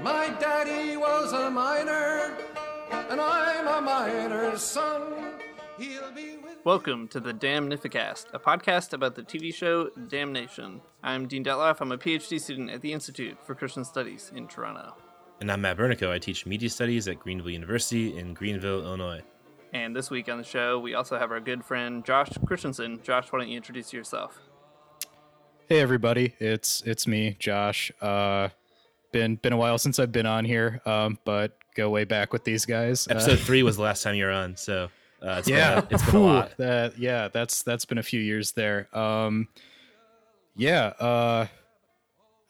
My daddy was a miner, and I'm a miner's son. He'll be with Welcome to the Damnificast, a podcast about the TV show Damnation. I'm Dean Detloff. I'm a PhD student at the Institute for Christian Studies in Toronto. And I'm Matt Bernico. I teach media studies at Greenville University in Greenville, Illinois. And this week on the show, we also have our good friend Josh Christensen. Josh, why don't you introduce yourself? Hey everybody, it's it's me, Josh. Uh, been been a while since I've been on here, um, but go way back with these guys. Uh, Episode three was the last time you were on, so uh, it's yeah, been a, it's been a lot. That yeah, that's that's been a few years there. Um, yeah, uh,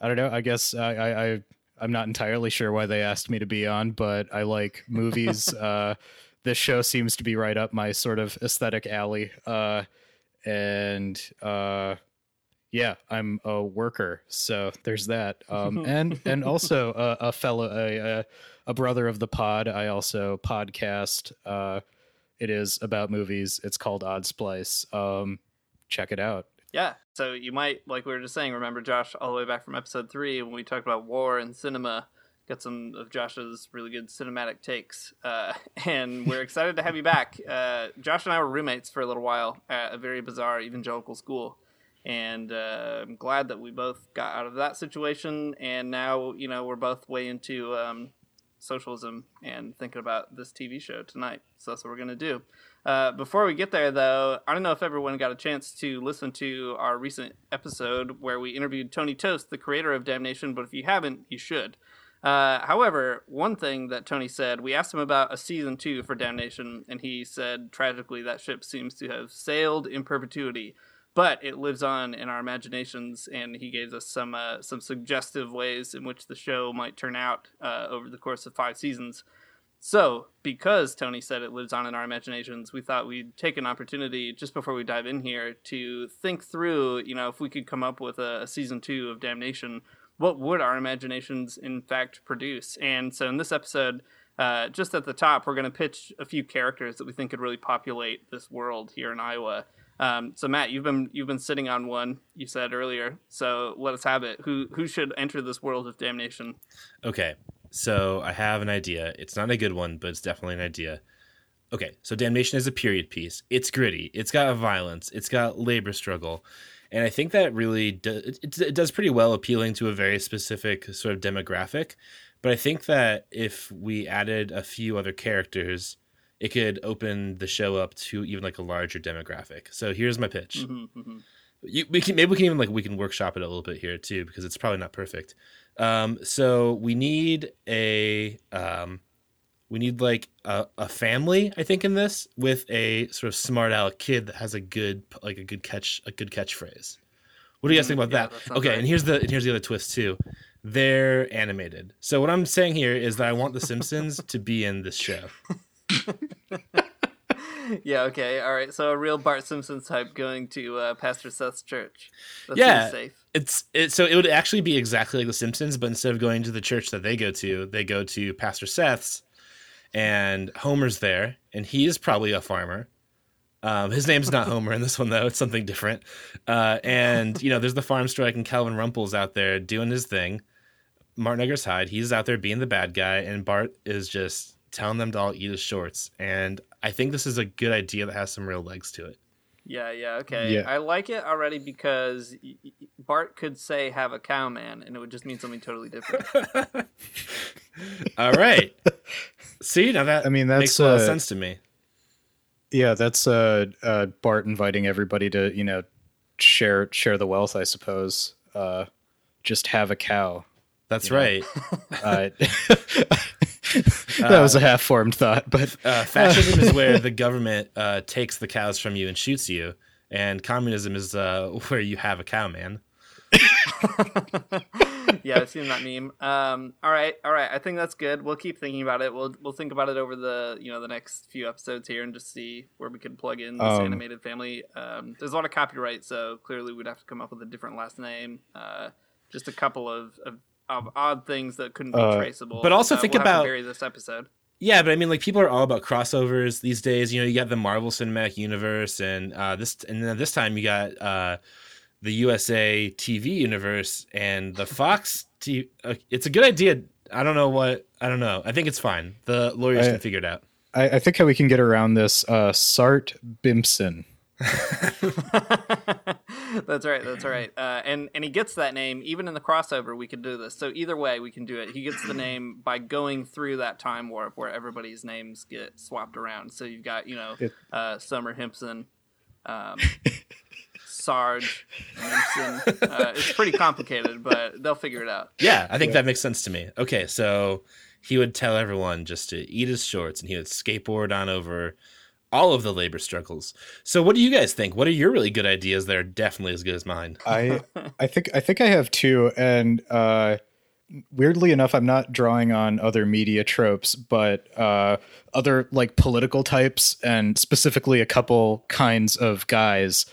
I don't know. I guess I, I, I I'm not entirely sure why they asked me to be on, but I like movies. uh, this show seems to be right up my sort of aesthetic alley. Uh, and uh, yeah, I'm a worker, so there's that. Um, and and also a, a fellow, a, a a brother of the pod. I also podcast. Uh, it is about movies. It's called Odd Splice. Um, check it out. Yeah, so you might, like we were just saying, remember Josh all the way back from episode three when we talked about war and cinema. Got some of Josh's really good cinematic takes, uh, and we're excited to have you back. Uh, Josh and I were roommates for a little while at a very bizarre evangelical school, and uh, I'm glad that we both got out of that situation. And now, you know, we're both way into um, socialism and thinking about this TV show tonight. So that's what we're gonna do. Uh, before we get there, though, I don't know if everyone got a chance to listen to our recent episode where we interviewed Tony Tost, the creator of Damnation, but if you haven't, you should. Uh, however, one thing that Tony said, we asked him about a season two for Damnation, and he said tragically that ship seems to have sailed in perpetuity, but it lives on in our imaginations. And he gave us some uh, some suggestive ways in which the show might turn out uh, over the course of five seasons. So, because Tony said it lives on in our imaginations, we thought we'd take an opportunity just before we dive in here to think through, you know, if we could come up with a, a season two of Damnation, what would our imaginations in fact produce? And so, in this episode, uh, just at the top, we're going to pitch a few characters that we think could really populate this world here in Iowa. Um, so, Matt, you've been you've been sitting on one. You said earlier. So let us have it. Who who should enter this world of damnation? Okay, so I have an idea. It's not a good one, but it's definitely an idea. Okay, so Damnation is a period piece. It's gritty. It's got violence. It's got labor struggle, and I think that really do, it, it does pretty well appealing to a very specific sort of demographic. But I think that if we added a few other characters, it could open the show up to even like a larger demographic. So here's my pitch. Mm-hmm, mm-hmm. You, we can maybe we can even like we can workshop it a little bit here too because it's probably not perfect. Um, so we need a um, we need like a, a family I think in this with a sort of smart aleck kid that has a good like a good catch a good catchphrase. What do you guys think about yeah, that? that okay, right. and here's the and here's the other twist too. They're animated. So what I'm saying here is that I want the Simpsons to be in this show. yeah, okay, all right. So a real Bart Simpson type going to uh, Pastor Seth's church. That Yeah. seems safe. It's it, so it would actually be exactly like The Simpsons, but instead of going to the church that they go to, they go to Pastor Seth's, and Homer's there, and he is probably a farmer. Um, his name's not Homer in this one though; it's something different. Uh, and you know, there's the farm strike, and Calvin Rumple's out there doing his thing. Martin Eggers Hyde, he's out there being the bad guy, and Bart is just telling them to all eat his shorts. And I think this is a good idea that has some real legs to it. Yeah, yeah, okay. Yeah. I like it already because y- y- Bart could say "have a cow, man," and it would just mean something totally different. All right. See now that I mean, makes that's, a lot of uh, sense to me. Yeah, that's uh, uh, Bart inviting everybody to you know share share the wealth. I suppose. Uh, just have a cow. That's you know. right. Uh, that was a half formed thought, but Uh, fascism is where the government uh, takes the cows from you and shoots you, and communism is uh, where you have a cow, man. yeah, I've seen that meme. Um, all right, all right. I think that's good. We'll keep thinking about it. We'll we'll think about it over the you know the next few episodes here and just see where we can plug in this Um, animated family. Um, there's a lot of copyright, so clearly we'd have to come up with a different last name. Uh, just a couple of, of, of odd things that couldn't be Uh, traceable. but also Uh, think we'll about- vary this episode. Yeah, but I mean, like people are all about crossovers these days. You know, you got the Marvel Cinematic Universe, and uh, this, and then this time you got uh, the USA TV universe and the Fox. T- uh, it's a good idea I don't know what. I don't know. I think it's fine. The lawyers I- can figure it out. I, I think how we can get around this. Uh, Sart Bimson. that's right. That's right. Uh, and and he gets that name even in the crossover. We could do this. So either way, we can do it. He gets the name by going through that time warp where everybody's names get swapped around. So you've got you know uh, Summer Himpson, um, Sarge Himpson. Uh, it's pretty complicated, but they'll figure it out. Yeah, I think that makes sense to me. Okay, so he would tell everyone just to eat his shorts and he would skateboard on over all of the labor struggles. So what do you guys think? What are your really good ideas that are definitely as good as mine? I I think I think I have two, and uh, weirdly enough, I'm not drawing on other media tropes, but uh, other like political types, and specifically a couple kinds of guys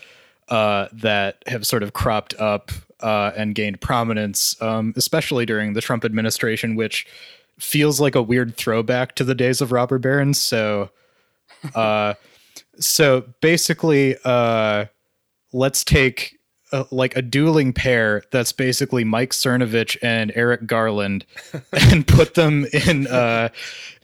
uh, that have sort of cropped up uh, and gained prominence, um, especially during the Trump administration, which feels like a weird throwback to the days of robber barons. So, uh, so basically, uh, let's take uh, like a dueling pair that's basically Mike Cernovich and Eric Garland and put them in uh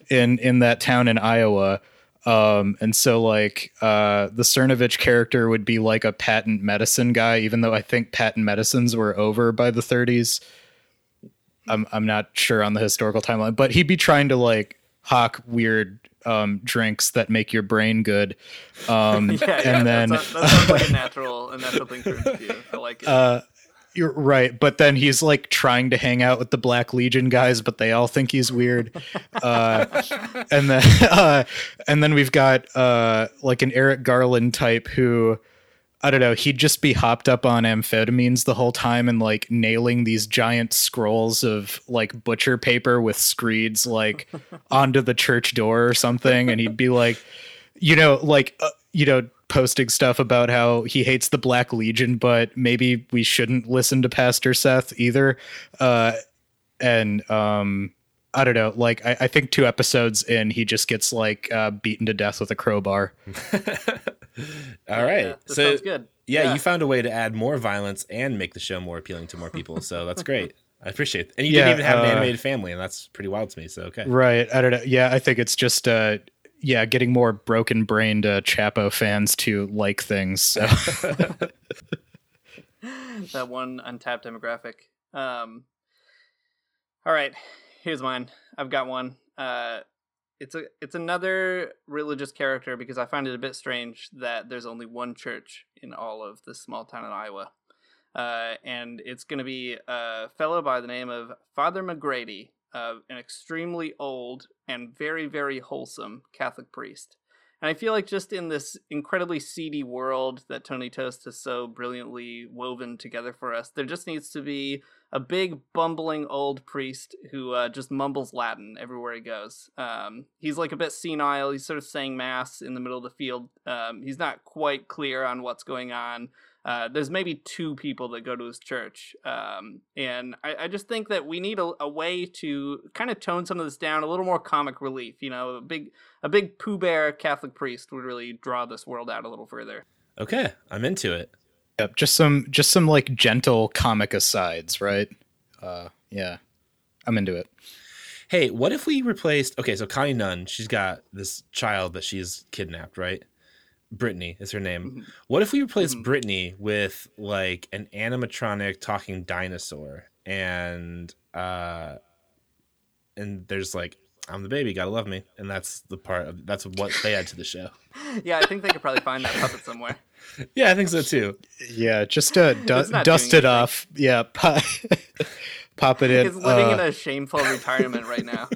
in in that town in Iowa. Um and so like uh the Cernovich character would be like a patent medicine guy even though I think patent medicines were over by the 30s I'm I'm not sure on the historical timeline but he'd be trying to like hawk weird um drinks that make your brain good um Yeah, yeah, and then that, sounds, like a natural, a natural thing for him to do. I like it. uh you're right but then he's like trying to hang out with the black legion guys but they all think he's weird uh and then uh and then we've got uh like an eric garland type who i don't know he'd just be hopped up on amphetamines the whole time and like nailing these giant scrolls of like butcher paper with screeds like onto the church door or something and he'd be like you know, like uh, you know, posting stuff about how he hates the Black Legion, but maybe we shouldn't listen to Pastor Seth either. Uh, and um, I don't know. Like, I, I think two episodes in, he just gets like uh, beaten to death with a crowbar. All right. Yeah, so sounds good. Yeah, Yeah. you found a way to add more violence and make the show more appealing to more people. So that's great. I appreciate it. And you Yeah, didn't even have an uh, animated family, and that's pretty wild to me. So okay. Right. I don't know. Yeah, I think it's just uh, yeah, getting more broken brained uh, Chapo fans to like things. So. that one untapped demographic. Um, all right, here's mine. I've got one. Uh, it's a it's another religious character because I find it a bit strange that there's only one church in all of this small town in Iowa, uh, and it's going to be a fellow by the name of Father McGrady, uh, an extremely old and very very wholesome Catholic priest. And I feel like just in this incredibly seedy world that Tony Tost has so brilliantly woven together for us, there just needs to be a big bumbling old priest who uh, just mumbles Latin everywhere he goes. Um, he's like a bit senile. He's sort of saying mass in the middle of the field. Um, he's not quite clear on what's going on. Uh, there's maybe two people that go to his church, um, and I, I just think that we need a, a way to kind of tone some of this down, a little more comic relief. You know, a big a big Pooh Bear Catholic priest would really draw this world out a little further. Okay, I'm into it. Yep, just some just some like gentle comic asides, right? Uh yeah. I'm into it. Hey, what if we replaced? Okay, so Connie Nunn, she's got this child that she's kidnapped, right? Brittany is her name. Mhm. What if we replaced Mhm. Brittany with like an animatronic talking dinosaur, and uh, and there's like, I'm the baby, gotta love me, and that's the part of that's what they add to the show. yeah, I think they could probably find that puppet somewhere. Yeah, I think so too. Yeah, just uh du- dust it off. Yeah, pop, pop it in. It's living Uh, in a shameful retirement right now,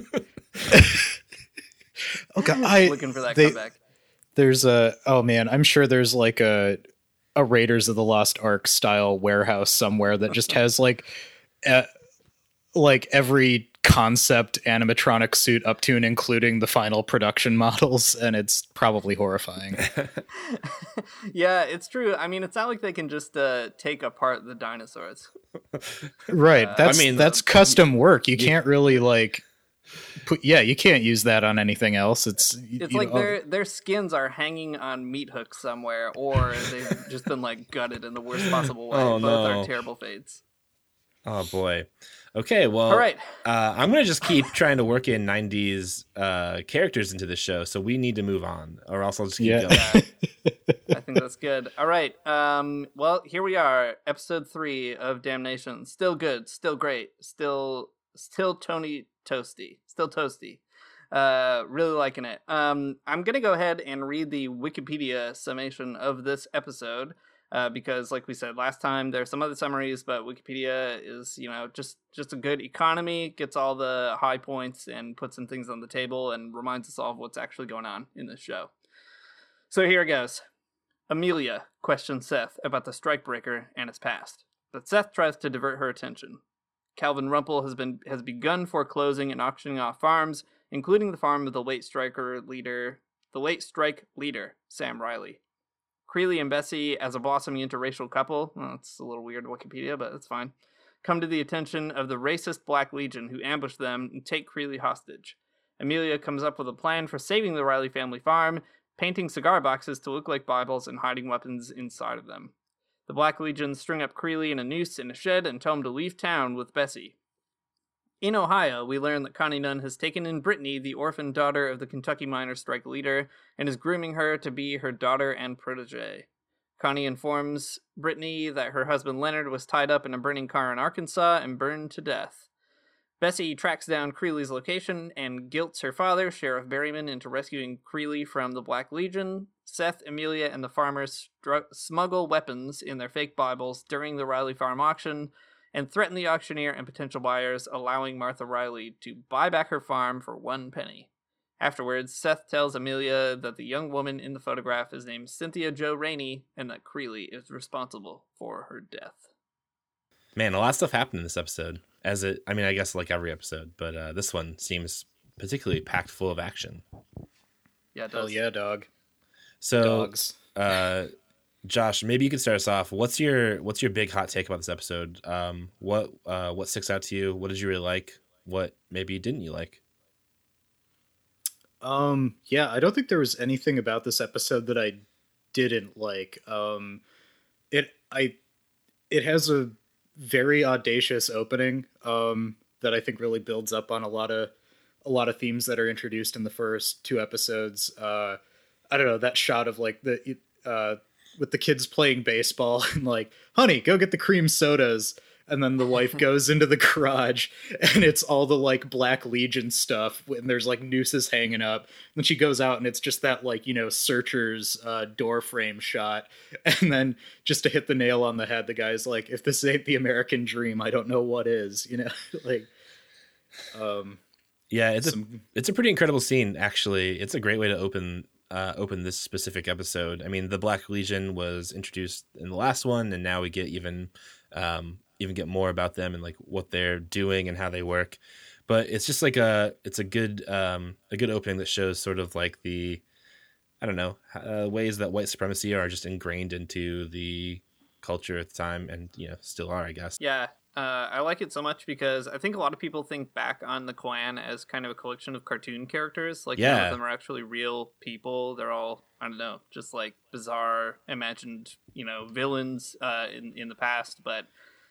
okay, I looking for that they- comeback. There's a oh man, I'm sure there's like a a Raiders of the Lost Ark style warehouse somewhere that just has like uh, like every concept animatronic suit up to and including the final production models and it's probably horrifying. yeah, it's true. I mean, it's not like they can just uh, take apart the dinosaurs. right. Uh, That's I mean, that's custom work. You can't really like put yeah, you can't use that on anything else. It's It's you like know, their their skins are hanging on meat hooks somewhere, or they've just been like gutted in the worst possible way. Oh, Both no. are terrible fates. Oh boy. Okay, well, All right. Uh, I'm gonna just keep trying to work in '90s uh, characters into the show, so we need to move on, or else I'll just keep Yeah. going. I think that's good. All right. Um, well, here we are, episode three of Damnation. Still good, still great, still still Tony Toasty. Still toasty. Uh really liking it. Um I'm gonna go ahead and read the Wikipedia summation of this episode. Uh, because like we said last time there's some other summaries but wikipedia is you know just just a good economy gets all the high points and puts some things on the table and reminds us all of what's actually going on in this show so here it goes Amelia questions Seth about the strikebreaker and its past, but Seth tries to divert her attention. Calvin Rumple has been has begun foreclosing and auctioning off farms, including the farm of the late striker leader, the late strike leader Sam Riley. Creeley and Bessie, as a blossoming interracial couple, well, it's a little weird Wikipedia, but it's fine, come to the attention of the racist Black Legion who ambush them and take Creeley hostage. Amelia comes up with a plan for saving the Riley family farm, painting cigar boxes to look like Bibles and hiding weapons inside of them. The Black Legion string up Creeley in a noose in a shed and tell him to leave town with Bessie. In Ohio, we learn that Connie Nunn has taken in Brittany, the orphan daughter of the Kentucky miners' strike leader, and is grooming her to be her daughter and protege. Connie informs Brittany that her husband Leonard was tied up in a burning car in Arkansas and burned to death. Bessie tracks down Creeley's location and guilts her father, Sheriff Berryman, into rescuing Creeley from the Black Legion. Seth, Amelia, and the farmers stru- smuggle weapons in their fake Bibles during the Riley farm auction and threaten the auctioneer and potential buyers, allowing Martha Riley to buy back her farm for one penny. Afterwards, Seth tells Amelia that the young woman in the photograph is named Cynthia Joe Rainey and that Creeley is responsible for her death. Man, a lot of stuff happened in this episode. As it, I mean, I guess like every episode, but uh, this one seems particularly packed full of action. Yeah, it Hell does. yeah, dog. So, Dogs. uh, Josh, maybe you could start us off. What's your what's your big hot take about this episode? Um, what uh, what sticks out to you? What did you really like? What maybe didn't you like? Um, yeah, I don't think there was anything about this episode that I didn't like. Um, it I it has a very audacious opening um, that I think really builds up on a lot of a lot of themes that are introduced in the first two episodes. Uh, I don't know that shot of like the uh, with the kids playing baseball and like, honey, go get the cream sodas. And then the wife goes into the garage and it's all the like Black Legion stuff and there's like nooses hanging up. And she goes out and it's just that like, you know, searcher's uh, door frame shot. And then just to hit the nail on the head, the guy's like, if this ain't the American dream, I don't know what is, you know, like, um, Yeah, it's a it's a pretty incredible scene. Actually, it's a great way to open uh, open this specific episode. I mean, the Black Legion was introduced in the last one, and now we get even um, even get more about them and like what they're doing and how they work. But it's just like a it's a good um, a good opening that shows sort of like the I don't know uh, ways that white supremacy are just ingrained into the culture at the time, and you know still are, I guess. Yeah, uh, I like it so much because I think a lot of people think back on the Klan as kind of a collection of cartoon characters. Like none of them are actually real people. They're all I don't know, just like bizarre imagined, you know, villains uh, in in the past. But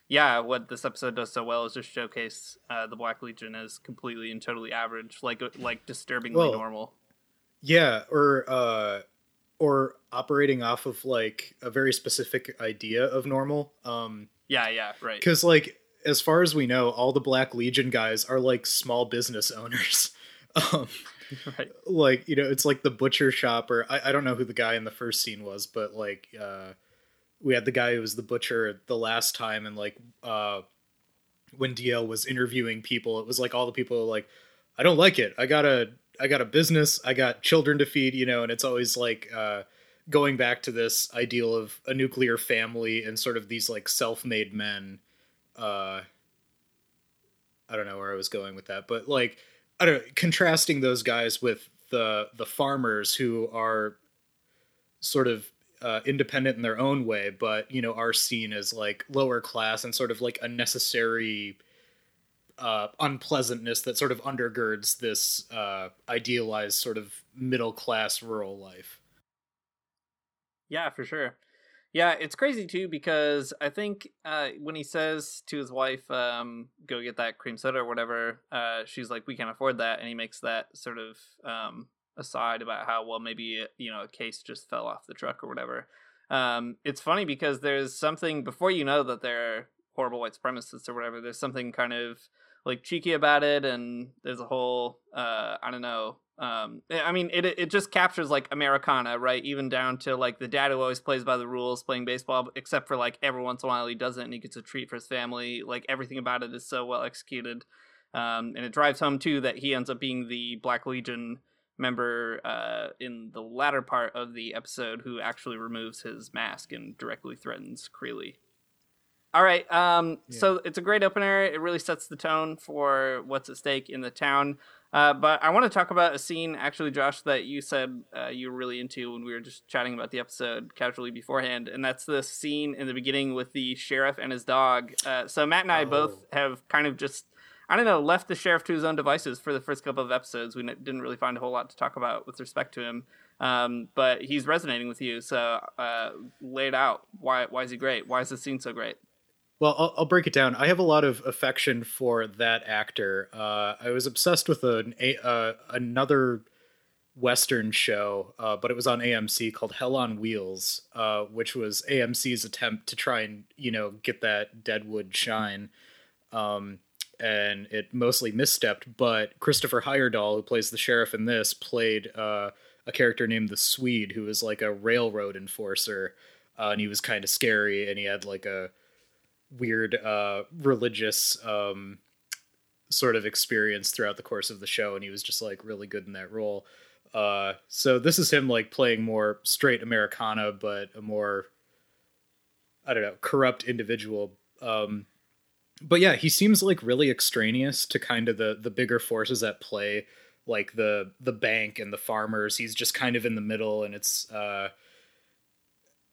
yeah, what this episode does so well is just showcase uh, the Black Legion as completely and totally average, like like disturbingly Well, normal. yeah, or, uh, or operating off of like a very specific idea of normal. Um, Yeah, yeah, right. because like as far as we know all the black legion guys are like small business owners um right. like you know it's like the butcher shop or I, I don't know who the guy in the first scene was but like uh we had the guy who was the butcher the last time and like uh when dl was interviewing people it was like all the people were like i don't like it i got a i got a business i got children to feed you know and it's always like uh going back to this ideal of a nuclear family and sort of these like self-made men uh i don't know where i was going with that but like i don't know contrasting those guys with the the farmers who are sort of uh, independent in their own way but you know are seen as like lower class and sort of like a necessary uh, unpleasantness that sort of undergirds this uh, idealized sort of middle class rural life Yeah, for sure. Yeah, it's crazy too because I think uh, when he says to his wife, um, "Go get that cream soda or whatever," uh, she's like, "We can't afford that," and he makes that sort of um, aside about how well maybe you know a case just fell off the truck or whatever. Um, it's funny because there's something before you know that they're horrible white supremacists or whatever. There's something kind of like cheeky about it, and there's a whole uh, I don't know um i mean it it just captures like americana right even down to like the dad who always plays by the rules playing baseball except for like every once in a while he doesn't and he gets a treat for his family like everything about it is so well executed um and it drives home too that he ends up being the black legion member uh in the latter part of the episode who actually removes his mask and directly threatens Creeley. All right. Um, yeah. So it's a great opener. It really sets the tone for what's at stake in the town. Uh, but I want to talk about a scene, actually, Josh, that you said uh, you were really into when we were just chatting about the episode casually beforehand, and that's the scene in the beginning with the sheriff and his dog. Uh, so Matt and I oh. both have kind of just, I don't know, left the sheriff to his own devices for the first couple of episodes. We didn't really find a whole lot to talk about with respect to him, um, but he's resonating with you. So uh, lay it out. Why? Why is he great? Why is this scene so great? Well, I'll, I'll, break it down. I have a lot of affection for that actor. Uh, I was obsessed with an, a, uh, another Western show, uh, but it was on AMC called Hell on Wheels, uh, which was AMC's attempt to try and you know get that Deadwood shine. Um, and it mostly misstepped. But Christopher Heyerdahl, who plays the sheriff in this, played uh, a character named the Swede, who was like a railroad enforcer, uh, and he was kind of scary, and he had like a weird uh, religious um, sort of experience throughout the course of the show, and he was just like really good in that role. Uh, so this is him like playing more straight Americana, but a more I don't know corrupt individual. Um, but yeah, he seems like really extraneous to kind of the the bigger forces at play, like the the bank and the farmers. He's just kind of in the middle, and it's uh,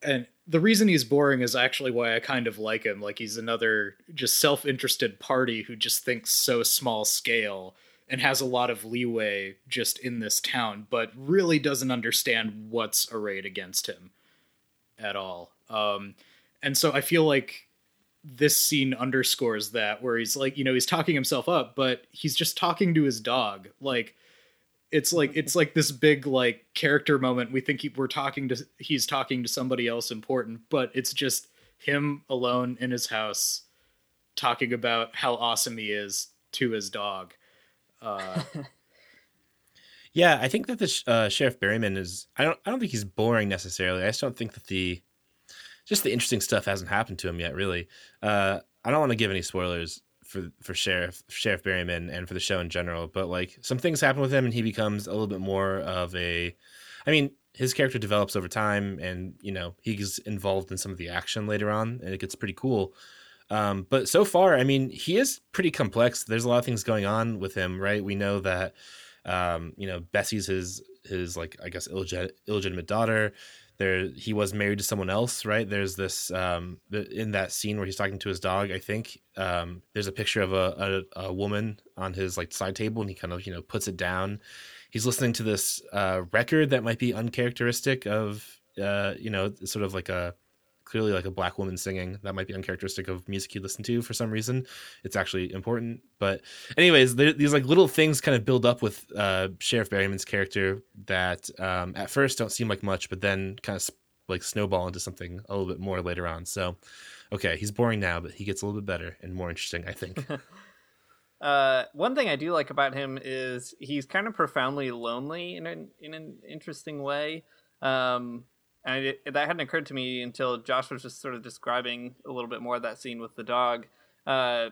and the reason he's boring is actually why I kind of like him. Like he's another just self-interested party who just thinks so small scale and has a lot of leeway just in this town, but really doesn't understand what's arrayed against him at all. Um, and so I feel like this scene underscores that, where he's like, you know, he's talking himself up, but he's just talking to his dog. Like it's like it's like this big like character moment. We think he, we're talking to he's talking to somebody else important but it's just him alone in his house talking about how awesome he is to his dog. Uh, yeah i think that the uh, sheriff berryman is i don't i don't think he's boring necessarily. I just don't think that the just the interesting stuff hasn't happened to him yet really. Uh, i don't want to give any spoilers for for Sheriff Sheriff Berryman and for the show in general. But like some things happen with him, and he becomes a little bit more of a. I mean, his character develops over time, and you know he's involved in some of the action later on, and it gets pretty cool. Um, but so far, I mean, he is pretty complex. There's a lot of things going on with him, right? We know that, um, you know, Bessie's his his like I guess illegit- illegitimate daughter there he was married to someone else right? There's this um in that scene where he's talking to his dog i think um there's a picture of a, a, a woman on his like side table and he kind of you know puts it down. He's listening to this uh record that might be uncharacteristic of uh you know sort of like a clearly like a black woman singing that might be uncharacteristic of music you listen to for some reason. It's actually important. But anyways these like little things kind of build up with uh, sheriff berryman's character that um, at first don't seem like much but then kind of like snowball into something a little bit more later on. So okay he's boring now but he gets a little bit better and more interesting i think. Uh, one thing I do like about him is he's kind of profoundly lonely in an in an interesting way. Um, and it, that hadn't occurred to me until Josh was just sort of describing a little bit more of that scene with the dog. Uh,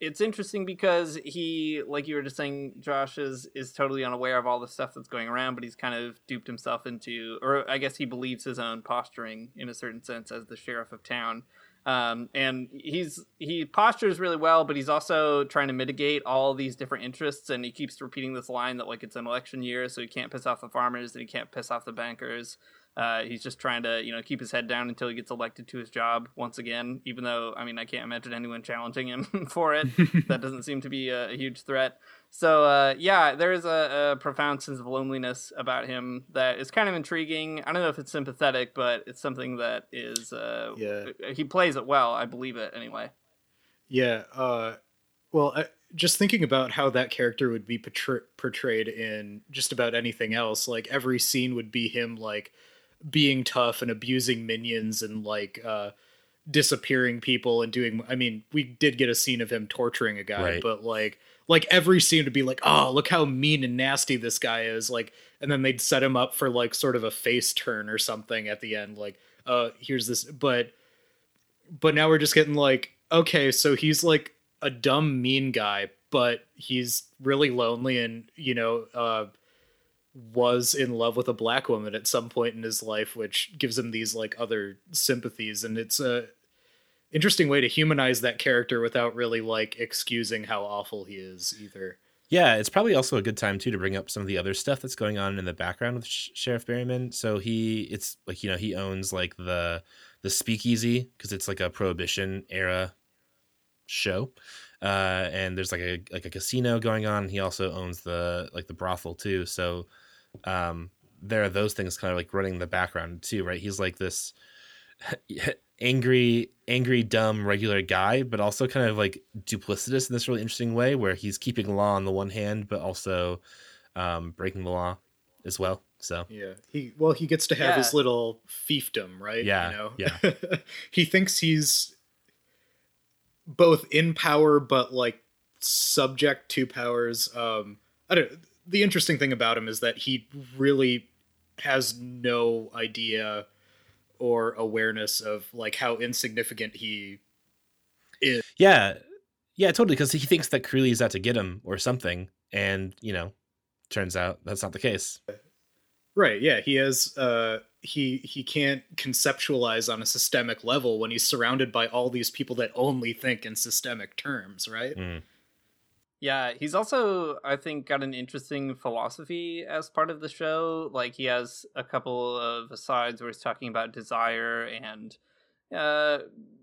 it's interesting because he, like you were just saying, Josh is is totally unaware of all the stuff that's going around, but he's kind of duped himself into, or I guess he believes his own posturing in a certain sense as the sheriff of town. Um, and he's he postures really well, but he's also trying to mitigate all these different interests, and he keeps repeating this line that like it's an election year, so he can't piss off the farmers, and he can't piss off the bankers, Uh, he's just trying to, you know, keep his head down until he gets elected to his job once again. Even though, I mean, I can't imagine anyone challenging him for it. that doesn't seem to be a, a huge threat. So, uh, yeah, there is a, a, profound sense of loneliness about him that is kind of intriguing. I don't know if it's sympathetic, but it's something that is. Uh, yeah. He plays it well. I believe it anyway. Yeah. Uh, well, I, just thinking about how that character would be portray- portrayed in just about anything else, like every scene would be him like being tough and abusing minions and like uh disappearing people and doing I mean, we did get a scene of him torturing a guy, Right. but like like every scene would be like, "Oh, look how mean and nasty this guy is." Like and then they'd set him up for like sort of a face turn or something at the end like, "Uh, here's this but but now we're just getting like, okay, so he's like a dumb mean guy, but he's really lonely and, you know, uh was in love with a black woman at some point in his life, which gives him these like other sympathies, and it's a interesting way to humanize that character without really like excusing how awful he is either. Yeah, it's probably also a good time too to bring up some of the other stuff that's going on in the background with Sh- Sheriff Berryman. So he, it's like you know he owns like the the Speakeasy because it's like a Prohibition era show, uh, and there's like a like a casino going on. He also owns the like the brothel too. So um, there are those things kind of like running in the background too, right? He's like this angry, angry, dumb, regular guy, but also kind of like duplicitous in this really interesting way where he's keeping law on the one hand, but also um, breaking the law as well. So Yeah. He well, he gets to have Yeah. his little fiefdom, right? Yeah, You know? yeah. he thinks he's both in power but like subject to powers. Um I don't the interesting thing about him is that he really has no idea or awareness of like how insignificant he is. yeah, yeah, totally. Because he thinks that Creeley's out to get him or something, and you know, turns out that's not the case. Right, yeah, he has uh he he can't conceptualize on a systemic level when he's surrounded by all these people that only think in systemic terms, right? Mm. Yeah, he's also, I think, got an interesting philosophy as part of the show. Like, he has a couple of asides where he's talking about desire and uh,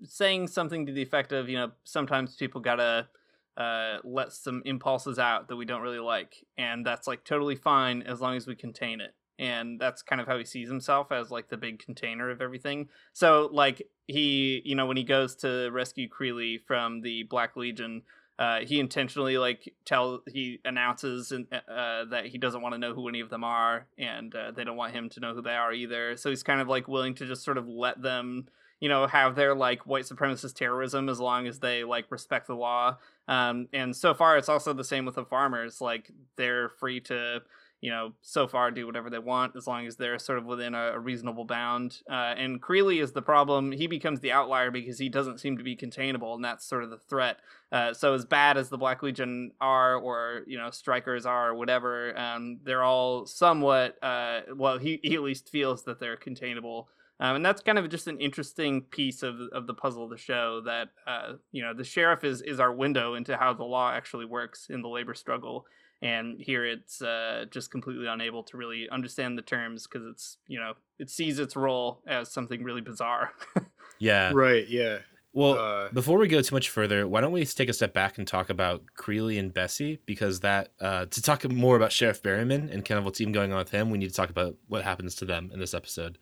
saying something to the effect of, you know, sometimes people gotta uh, let some impulses out that we don't really like. And that's, like, totally fine as long as we contain it. And that's kind of how he sees himself as, like, the big container of everything. So, like, he, you know, when he goes to rescue Creeley from the Black Legion, uh, he intentionally like tell he announces and uh, that he doesn't want to know who any of them are, and uh, they don't want him to know who they are either. So he's kind of like willing to just sort of let them, you know, have their like white supremacist terrorism as long as they like respect the law. Um, and so far, it's also the same with the farmers. Like they're free to you know, so far do whatever they want as long as they're sort of within a, a reasonable bound. Uh, and Creeley is the problem. He becomes the outlier because he doesn't seem to be containable, and that's sort of the threat. Uh, so as bad as the Black Legion are, or you know, strikers are, or whatever, um, they're all somewhat. Uh, well, he, he at least feels that they're containable. Um, and that's kind of just an interesting piece of of the puzzle of the show. That uh, you know, the sheriff is is our window into how the law actually works in the labor struggle and here it's uh, just completely unable to really understand the terms because it's you know it sees its role as something really bizarre. Yeah. Right, yeah. Well, Uh, before we go too much further, why don't we take a step back and talk about Creeley and Bessie? Because that uh, to talk more about Sheriff Berryman and kind of what's even going on with him, we need to talk about what happens to them in this episode.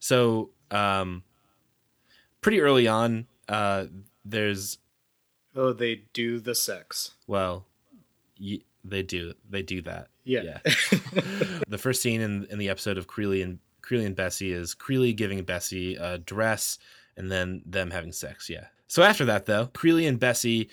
So, um, pretty early on, uh, there's Oh, they do the sex. well, y- they do they do that. Yeah. yeah. the first scene in in the episode of Creeley and Creeley and Bessie is Creeley giving Bessie a dress and then them having sex. Yeah. So after that, though, Creeley and Bessie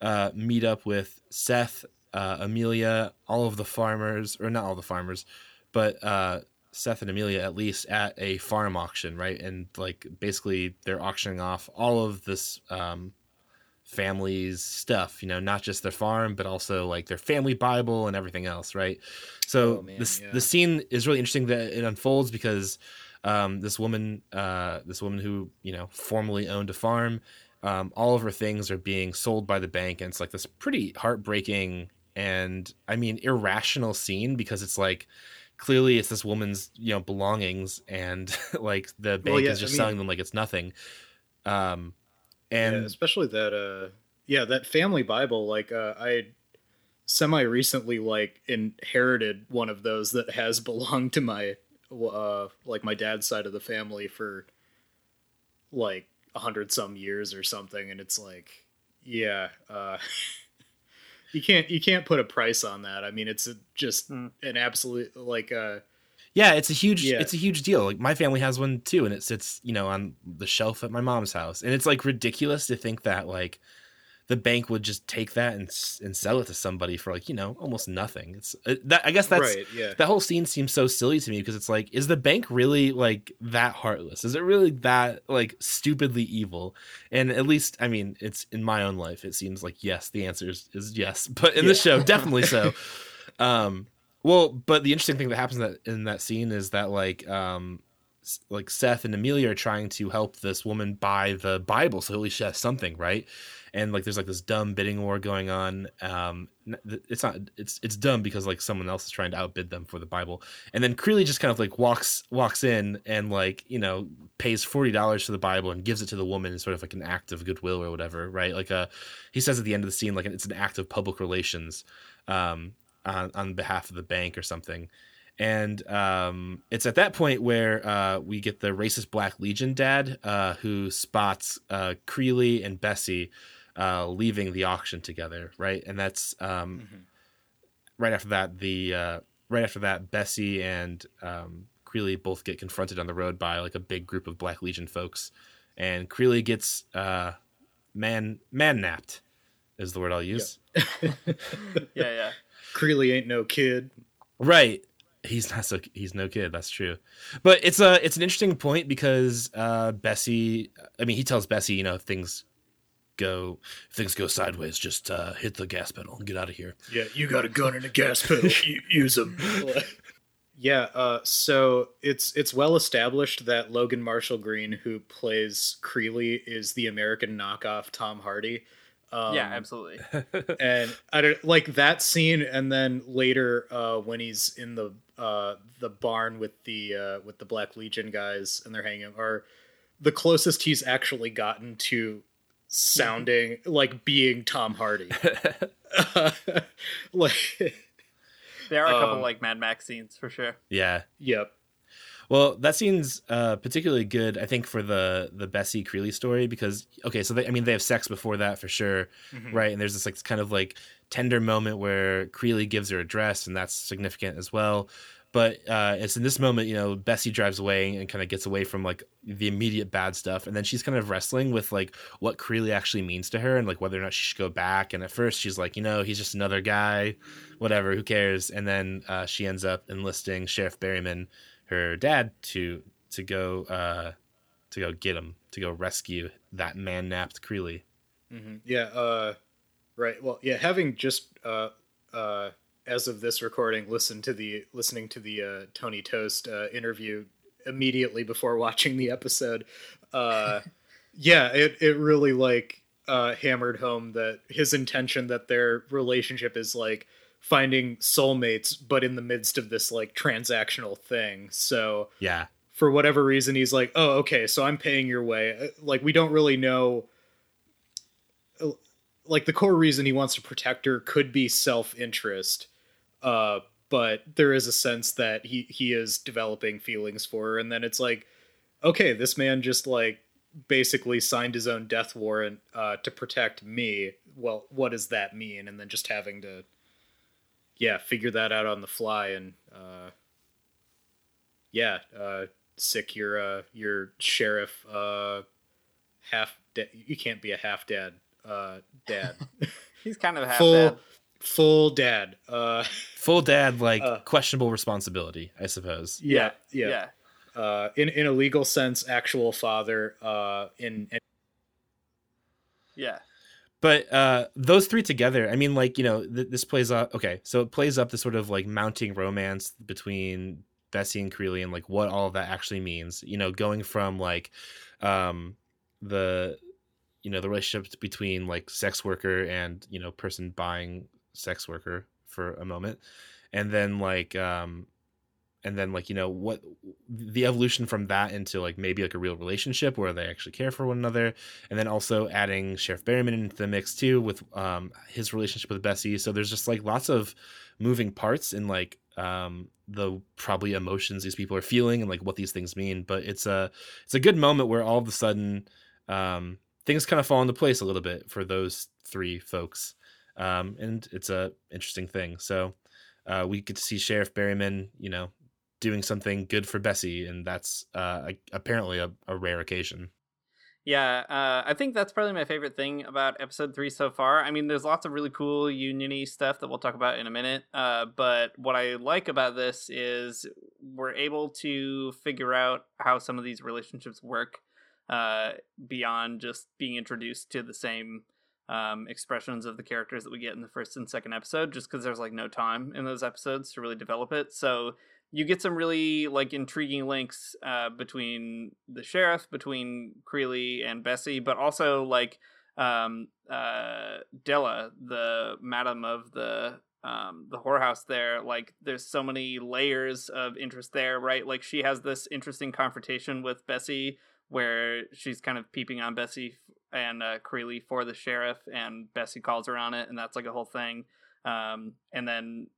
uh, meet up with Seth, uh, Amelia, all of the farmers, or not all the farmers, but uh, Seth and Amelia at least at a farm auction, right? And like basically they're auctioning off all of this um, family's stuff, you know, not just their farm, but also like their family Bible and everything else, right? So Oh, man, this yeah. the scene is really interesting that it unfolds because um, this woman, uh, this woman who you know formerly owned a farm, um, all of her things are being sold by the bank, and it's like this pretty heartbreaking and I mean irrational scene because it's like clearly it's this woman's you know belongings and like the bank Well, yeah, is just I mean- selling them like it's nothing um and yeah, especially that uh yeah that family bible like uh i semi recently like inherited one of those that has belonged to my uh like my dad's side of the family for like a hundred some years or something and it's like yeah uh you can't you can't put a price on that i mean it's a, just Hmm. an absolute like uh yeah it's a huge Yeah. it's a huge deal. Like my family has one too and it sits you know on the shelf at my mom's house. And it's like ridiculous to think that like the bank would just take that and and sell it to somebody for like you know almost nothing. It's uh, that i guess that's right yeah. that whole scene seems so silly to me because it's like is the bank really like that heartless? Is it really that like stupidly evil? And at least i mean it's in my own life it seems like yes the answer is, is yes. But in Yeah. show definitely so. Um well but the interesting thing that happens in that in that scene is that like um like Seth and Amelia are trying to help this woman buy the Bible, so at least she has something, right? And like, there's like this dumb bidding war going on. Um, it's not, it's it's dumb because like someone else is trying to outbid them for the Bible, and then Creeley just kind of like walks walks in and like you know pays forty dollars for the Bible and gives it to the woman in sort of like an act of goodwill or whatever, right? Like uh he says at the end of the scene like it's an act of public relations, um, on on behalf of the bank or something and um, it's at that point where uh, we get the racist Black Legion dad uh, who spots uh, Creeley and Bessie uh, leaving the auction together, right? And that's um, right after that. The uh, right after that, Bessie and um, Creeley both get confronted on the road by like a big group of Black Legion folks, and Creeley gets uh, man man napped, is the word I'll use. Yeah, yeah. Creeley ain't no kid Right. He's not so he's no kid, that's true. But it's a it's an interesting point because uh Bessie I mean he tells Bessie, you know, if things go if things go sideways, just uh hit the gas pedal and get out of here. Yeah, you got a gun and a gas pedal. Use them. yeah. Uh, so it's it's well established that Logan Marshall Green, who plays Creeley, is the American knockoff Tom Hardy. Um, yeah, absolutely. and I don't like that scene, and then later uh, when he's in the uh, the barn with the uh, with the Black Legion guys, and they're hanging, are the closest he's actually gotten to sounding like being Tom Hardy. like, There are a couple Um, like Mad Max scenes for sure. Yeah. yep. Well, that scene's uh, particularly good, I think, for the the Bessie Creeley story because okay, so they, I mean they have sex before that for sure, Mhm. right? And there's this like kind of like tender moment where Creeley gives her a dress, and that's significant as well. But uh, it's in this moment, you know, Bessie drives away and kind of gets away from like the immediate bad stuff, and then she's kind of wrestling with like what Creeley actually means to her and like whether or not she should go back. And at first, she's like, you know, he's just another guy, whatever, who cares? And then uh, she ends up enlisting Sheriff Berryman, her dad, to to go uh, to go get him, to go rescue that man napped Creeley. hmm Yeah. Uh, right. Well, yeah. Having just uh, uh, as of this recording, listened to the listening to the uh, Tony Tost uh, interview immediately before watching the episode. Uh, yeah, it it really like uh, hammered home that his intention that their relationship is like finding soulmates, but in the midst of this like transactional thing. So Yeah, for whatever reason he's like oh okay so i'm paying your way. Uh, like we don't really know uh, like the core reason he wants to protect her could be self-interest uh but there is a sense that he he is developing feelings for her and then it's like okay this man just like basically signed his own death warrant uh to protect me. Well what does that mean? And then just having to yeah figure that out on the fly and uh yeah, uh, sick your uh, your sheriff uh, half. Da- you can't be a half dad. Uh, dad, He's kind of half full dad. full dad. Uh, full dad, like Uh. questionable responsibility, I suppose. yeah, yeah. Yeah. Uh, in in a legal sense, actual father. Uh, in, in Yeah. But uh, those three together, I mean, like you know, th- this plays up. Okay, so it plays up the sort of like mounting romance between Bessie and Creeley, and like what all of that actually means. You know, going from like um, the you know the relationship between like sex worker and you know person buying sex worker for a moment, and then like um, and then like you know what the evolution from that into like maybe like a real relationship where they actually care for one another and then also adding sheriff berryman into the mix too with um his relationship with bessie. So there's just like lots of moving parts in like um the probably emotions these people are feeling and like what these things mean. But it's a it's a good moment where all of a sudden um things kind of fall into place a little bit for those three folks. Um and it's a interesting thing. So uh, we get to see Sheriff Berryman, you know, doing something good for Bessie, and that's uh, apparently a, a, rare occasion. Yeah, uh, I think that's probably my favorite thing about episode three so far. I mean, there's lots of really cool uniony stuff that we'll talk about in a minute. Uh, but what I like about this is we're able to figure out how some of these relationships work uh, beyond just being introduced to the same um, expressions of the characters that we get in the first and second episode, just because there's like no time in those episodes to really develop it. So you get some really like intriguing links uh, between the sheriff, between Creeley and Bessie, but also like um, uh, Della, the madam of the um, the whorehouse there. Like, there's so many layers of interest there, right? Like, she has this interesting confrontation with Bessie where she's kind of peeping on Bessie and uh, Creeley for the sheriff, and Bessie calls her on it, and that's like a whole thing. Um, and then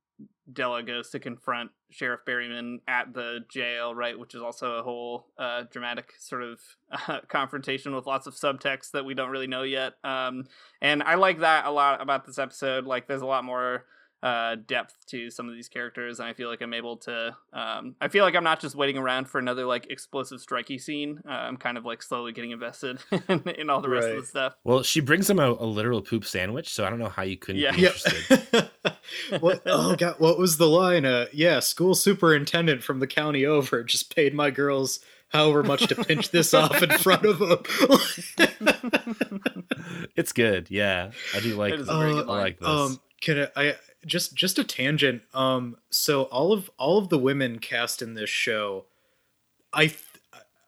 Della goes to confront Sheriff Berryman at the jail, right, which is also a whole uh, dramatic sort of uh, confrontation with lots of subtext that we don't really know yet. Um, and I like that a lot about this episode. Like, there's a lot more uh, depth to some of these characters, and I feel like I'm able to. Um, I feel like I'm not just waiting around for another like explosive, strikey scene. Uh, I'm kind of like slowly getting invested in, in all the rest right. of the stuff. Well, she brings him a, a, literal poop sandwich, so I don't know how you couldn't yeah. be interested. what? Oh god, what was the line? Uh, yeah, school superintendent from the county over just paid my girls however much to pinch this off in front of them. it's good, yeah. I do like. Uh, I like this. Um, can I, I just just a tangent. Um, so all of all of the women cast in this show, I th-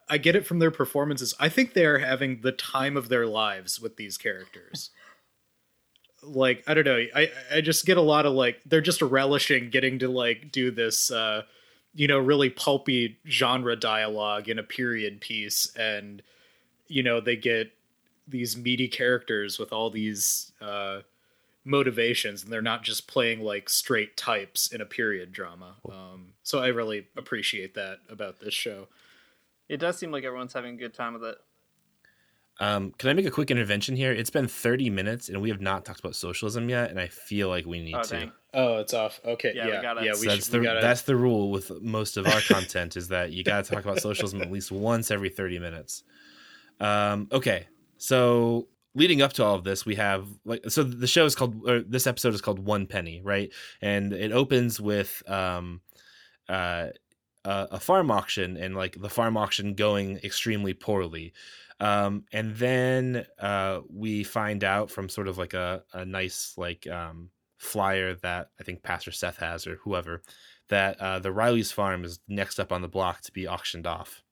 I get it from their performances. I think they are having the time of their lives with these characters. like I don't know. I I just get a lot of like they're just relishing getting to like do this. uh you know, really pulpy genre dialogue in a period piece, and you know they get these meaty characters with all these uh, motivations and they're not just playing like straight types in a period drama. Um, so I really appreciate that about this show. It does seem like everyone's having a good time with it. Um, can I make a quick intervention here? It's been 30 minutes and we have not talked about socialism yet, and I feel like we need oh, to. Dang. Oh, it's off. Okay, yeah, yeah, we gotta, yeah. We so that's should, the gotta... that's the rule with most of our content is that you got to talk about socialism at least once every 30 minutes. Um, okay, so leading up to all of this, we have like so the show is called or this episode is called One Penny, right? And it opens with um uh a, farm auction and like the farm auction going extremely poorly. Um and then uh we find out from sort of like a, a nice like um flyer that I think Pastor Seth has or whoever that uh, the Riley's farm is next up on the block to be auctioned off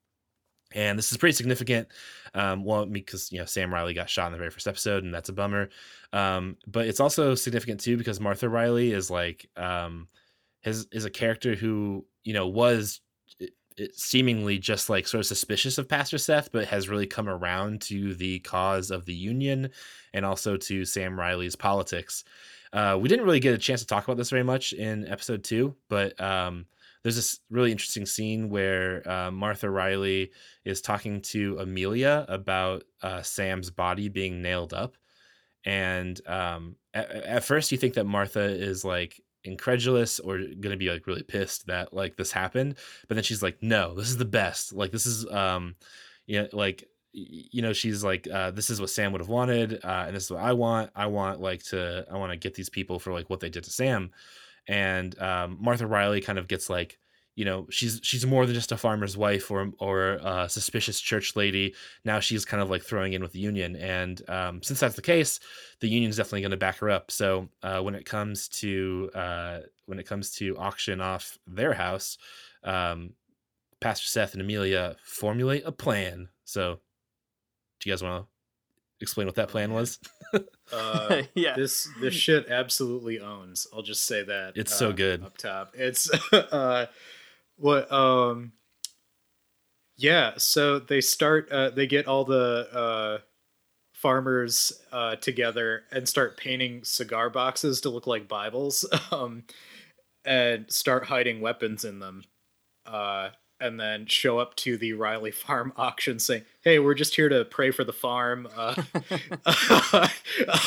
and this is pretty significant. Um, well, because you know Sam Riley got shot in the very first episode, and that's a bummer. Um, but it's also significant too because Martha Riley is like um, his is a character who you know was seemingly just like sort of suspicious of Pastor Seth, but has really come around to the cause of the union and also to Sam Riley's politics. Uh, we didn't really get a chance to talk about this very much in episode two, but um, there's this really interesting scene where uh, Martha Riley is talking to Amelia about uh, Sam's body being nailed up. And um, at, at, first, you think that Martha is like incredulous or to be like really pissed that like this happened. But then she's like, no, this is the best. Like, this is, um, you know, like, you know she's like uh, this is what sam would have wanted uh, and this is what i want i want like to i want to get these people for like what they did to sam and um, Martha Riley kind of gets like you know she's she's more than just a farmer's wife or or a suspicious church lady. Now she's kind of like throwing in with the union, and um, since that's the case, the union's definitely going to back her up. So uh, when it comes to uh, when it comes to auction off their house, um, Pastor Seth and Amelia formulate a plan. So do you guys want to explain what that plan was? uh, yeah, this this shit absolutely owns. I'll just say that it's uh, so good up top. It's uh, What? Um. Yeah. So they start. Uh, they get all the uh, farmers uh, together and start painting cigar boxes to look like Bibles, um, and start hiding weapons in them. Uh, and then show up to the Riley Farm auction saying, "Hey, we're just here to pray for the farm, uh,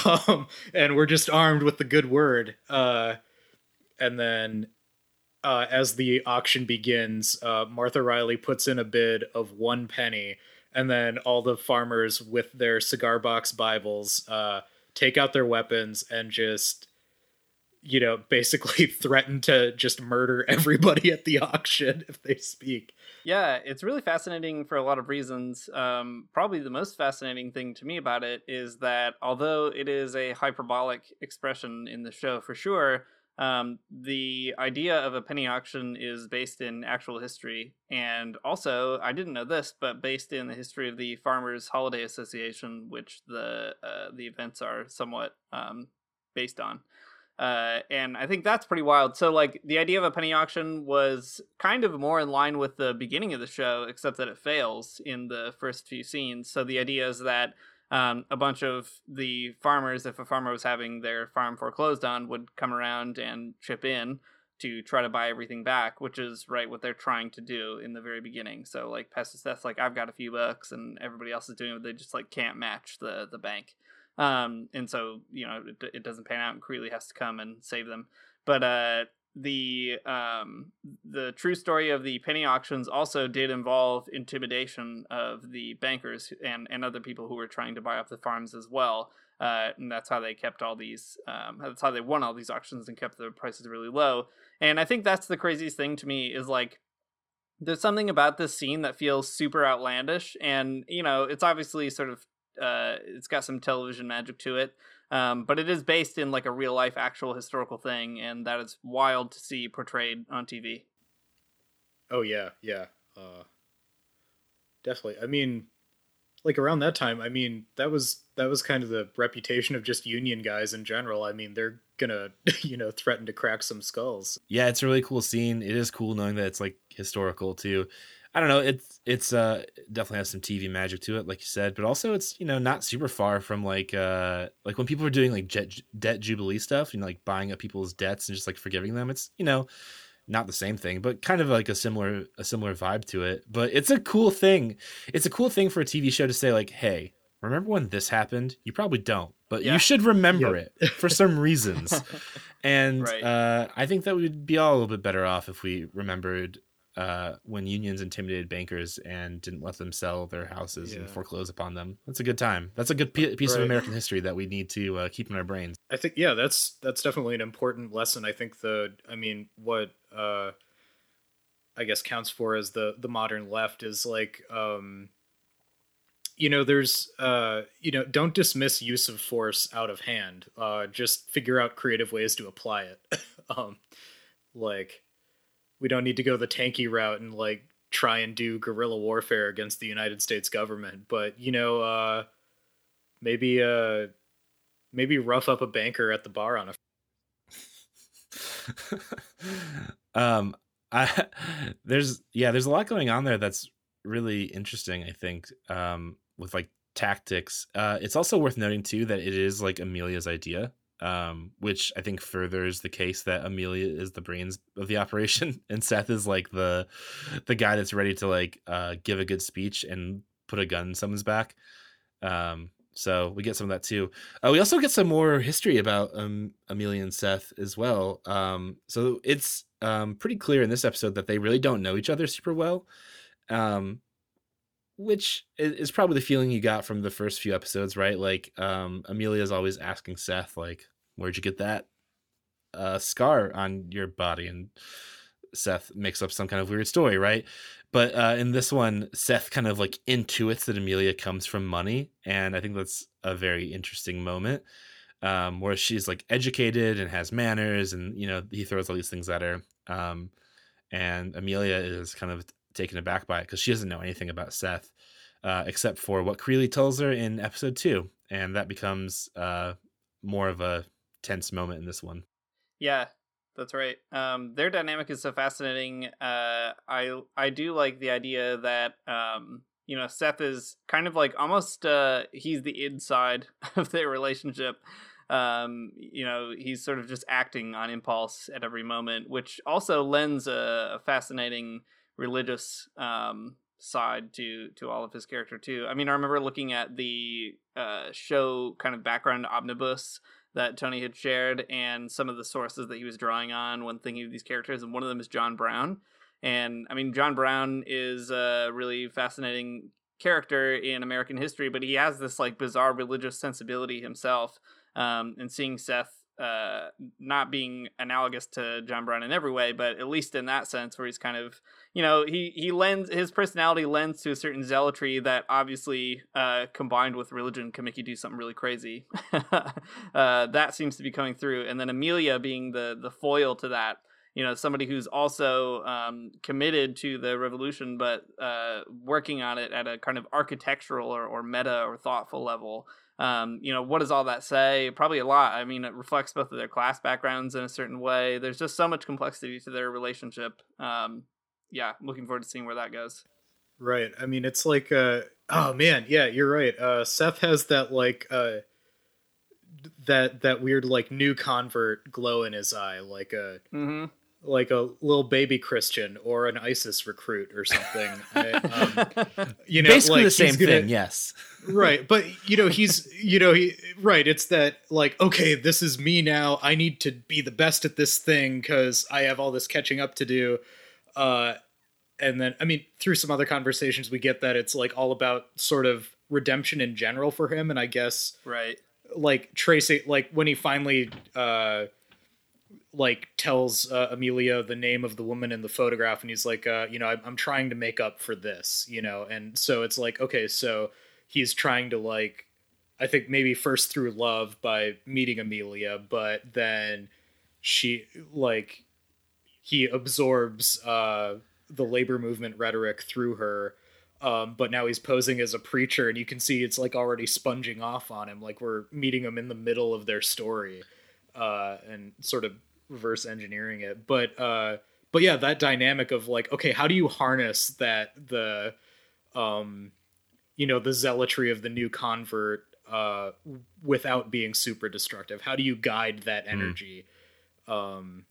um, and we're just armed with the good word." Uh, and then, uh, as the auction begins, uh, Martha Riley puts in a bid of one penny, and then all the farmers with their cigar box Bibles uh, take out their weapons and just you know, basically threaten to just murder everybody at the auction if they speak. Yeah, it's really fascinating for a lot of reasons. Um, probably the most fascinating thing to me about it is that although it is a hyperbolic expression in the show for sure, um, the idea of a penny auction is based in actual history. And also, I didn't know this, but based in the history of the Farmers Holiday Association, which the, uh, the events are somewhat um, based on. Uh, and I think that's pretty wild. So, like, the idea of a penny auction was kind of more in line with the beginning of the show, except that it fails in the first few scenes. So, the idea is that um, a bunch of the farmers, if a farmer was having their farm foreclosed on, would come around and chip in to try to buy everything back, which is right what they're trying to do in the very beginning. So, like, Pastor Seth's like, I've got a few bucks, and everybody else is doing it. They just like can't match the the bank. Um, and so you know it, it doesn't pan out, and Creeley has to come and save them. But uh, the um, the true story of the penny auctions also did involve intimidation of the bankers and and other people who were trying to buy off the farms as well. Uh, and that's how they kept all these. Um, that's how they won all these auctions and kept the prices really low. And I think that's the craziest thing to me is like there's something about this scene that feels super outlandish and you know it's obviously sort of uh, it's got some television magic to it. Um, but it is based in like a real life actual historical thing, and that is wild to see portrayed on TV. Oh yeah, yeah, uh, definitely. I mean, like around that time, I mean that was that was kind of the reputation of just union guys in general. I mean, they're gonna you know threaten to crack some skulls. Yeah, it's a really cool scene. It is cool knowing that it's like historical too. I don't know. It's it's uh definitely has some TV magic to it, like you said, but also it's you know not super far from like uh like when people are doing like jet, debt jubilee stuff, you know, like buying up people's debts and just like forgiving them. It's you know not the same thing, but kind of like a similar a similar vibe to it. But it's a cool thing. It's a cool thing for a TV show to say like, hey, remember when this happened? You probably don't, but yeah. you should remember yep. it for some reasons. and right. uh, I think that we'd be all a little bit better off if we remembered uh, when unions intimidated bankers and didn't let them sell their houses yeah. and foreclose upon them. That's a good time. That's a good piece right. of American history that we need to uh, keep in our brains. I think yeah, that's that's definitely an important lesson. I think the I mean what uh, I guess counts for as the the modern left is like um, you know there's uh, you know don't dismiss use of force out of hand. Uh, just figure out creative ways to apply it. um, like we don't need to go the tanky route and like try and do guerrilla warfare against the United States government. But you know, uh, maybe uh, maybe rough up a banker at the bar on a. um, I there's yeah, there's a lot going on there that's really interesting. I think um, with like tactics. Uh, it's also worth noting too that it is like Amelia's idea um, which I think furthers the case that Amelia is the brains of the operation, and Seth is like the the guy that's ready to like uh, give a good speech and put a gun in someone's back. Um, so we get some of that too. Uh, we also get some more history about um, Amelia and Seth as well. Um, so it's um, pretty clear in this episode that they really don't know each other super well. Um, which is probably the feeling you got from the first few episodes, right? Like um, Amelia's always asking Seth, like, "Where'd you get that uh, scar on your body?" And Seth makes up some kind of weird story, right? But uh, in this one, Seth kind of like intuits that Amelia comes from money, and I think that's a very interesting moment um, where she's like educated and has manners, and you know he throws all these things at her, um, and Amelia is kind of taken aback by it because she doesn't know anything about Seth uh, except for what Creeley tells her in episode two, and that becomes uh, more of a tense moment in this one. Yeah, That's right. Um, their dynamic is so fascinating. Uh, I I do like the idea that um, you know Seth is kind of like almost uh, he's the inside of their relationship. Um, you know, he's sort of just acting on impulse at every moment, which also lends a, a fascinating religious um, side to to all of his character too. I mean, I remember looking at the uh, show kind of background omnibus that Tony had shared and some of the sources that he was drawing on when thinking of these characters, and one of them is John Brown. And I mean, John Brown is a really fascinating character in American history, but he has this like bizarre religious sensibility himself. Um, and seeing Seth uh, not being analogous to John Brown in every way, but at least in that sense, where he's kind of, you know, he he lends his personality lends to a certain zealotry that obviously uh, combined with religion can make you do something really crazy. uh, that seems to be coming through, and then Amelia being the the foil to that. You know, somebody who's also um, committed to the revolution, but uh, working on it at a kind of architectural or, or meta or thoughtful level. Um, you know, what does all that say? Probably a lot. I mean, it reflects both of their class backgrounds in a certain way. There's just so much complexity to their relationship. Um, yeah, looking forward to seeing where that goes. Right. I mean, it's like, uh, oh man, yeah, you're right. Uh, Seth has that like, uh, that that weird like new convert glow in his eye, like a mm-hmm. Like a little baby Christian or an ISIS recruit or something. I, um, you know, Basically like, the same gonna- thing. Yes. right but you know he's you know he right it's that like okay this is me now i need to be the best at this thing because i have all this catching up to do uh and then i mean through some other conversations we get that it's like all about sort of redemption in general for him and i guess Right. like Tracy, like when he finally uh like tells uh, Amelia the name of the woman in the photograph, and he's like, uh, you know, I'm, I'm trying to make up for this, you know, and so it's like, okay, so he's trying to like, I think maybe first through love by meeting Amelia, but then she like he absorbs uh the labor movement rhetoric through her um, but now he's posing as a preacher and you can see it's like already sponging off on him like we're meeting him in the middle of their story uh, and sort of reverse engineering it. But uh, but yeah that dynamic of like okay how do you harness that the um you know the zealotry of the new convert uh without being super destructive? How do you guide that energy? Um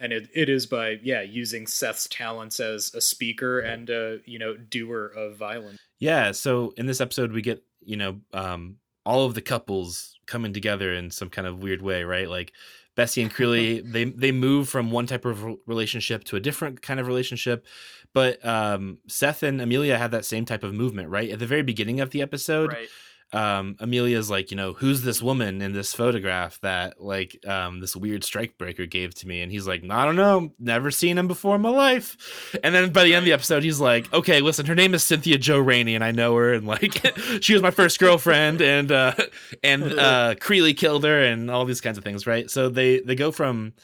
and it, it is by yeah using seth's talents as a speaker and a you know doer of violence. Yeah. So in this episode, we get you know um, all of the couples coming together in some kind of weird way, right? Like Bessie and Creeley, they they move from one type of relationship to a different kind of relationship, but um, Seth and Amelia had that same type of movement, right? At the very beginning of the episode, Right. Um, Amelia's like, you know, who's this woman in this photograph that like um, this weird strikebreaker gave to me? And he's like, I don't know, never seen him before in my life. And then by the end of the episode, he's like, okay, listen, her name is Cynthia Joe Rainey, and I know her, and like she was my first girlfriend, and uh, and uh, Creeley killed her, and all these kinds of things, right? So they they go from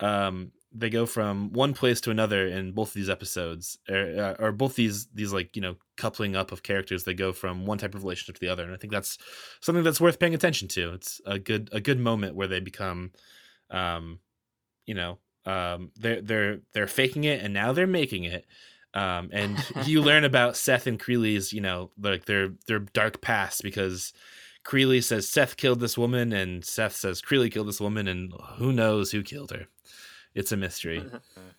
um they go from one place to another in both of these episodes or, uh, or both these these like you know coupling up of characters they go from one type of relationship to the other and i think that's something that's worth paying attention to. It's a good a good moment where they become um you know um they're they're they're faking it and now they're making it um and you learn about seth and creeley's you know like their their dark past because creeley says seth killed this woman and seth says creeley killed this woman and who knows who killed her it's a mystery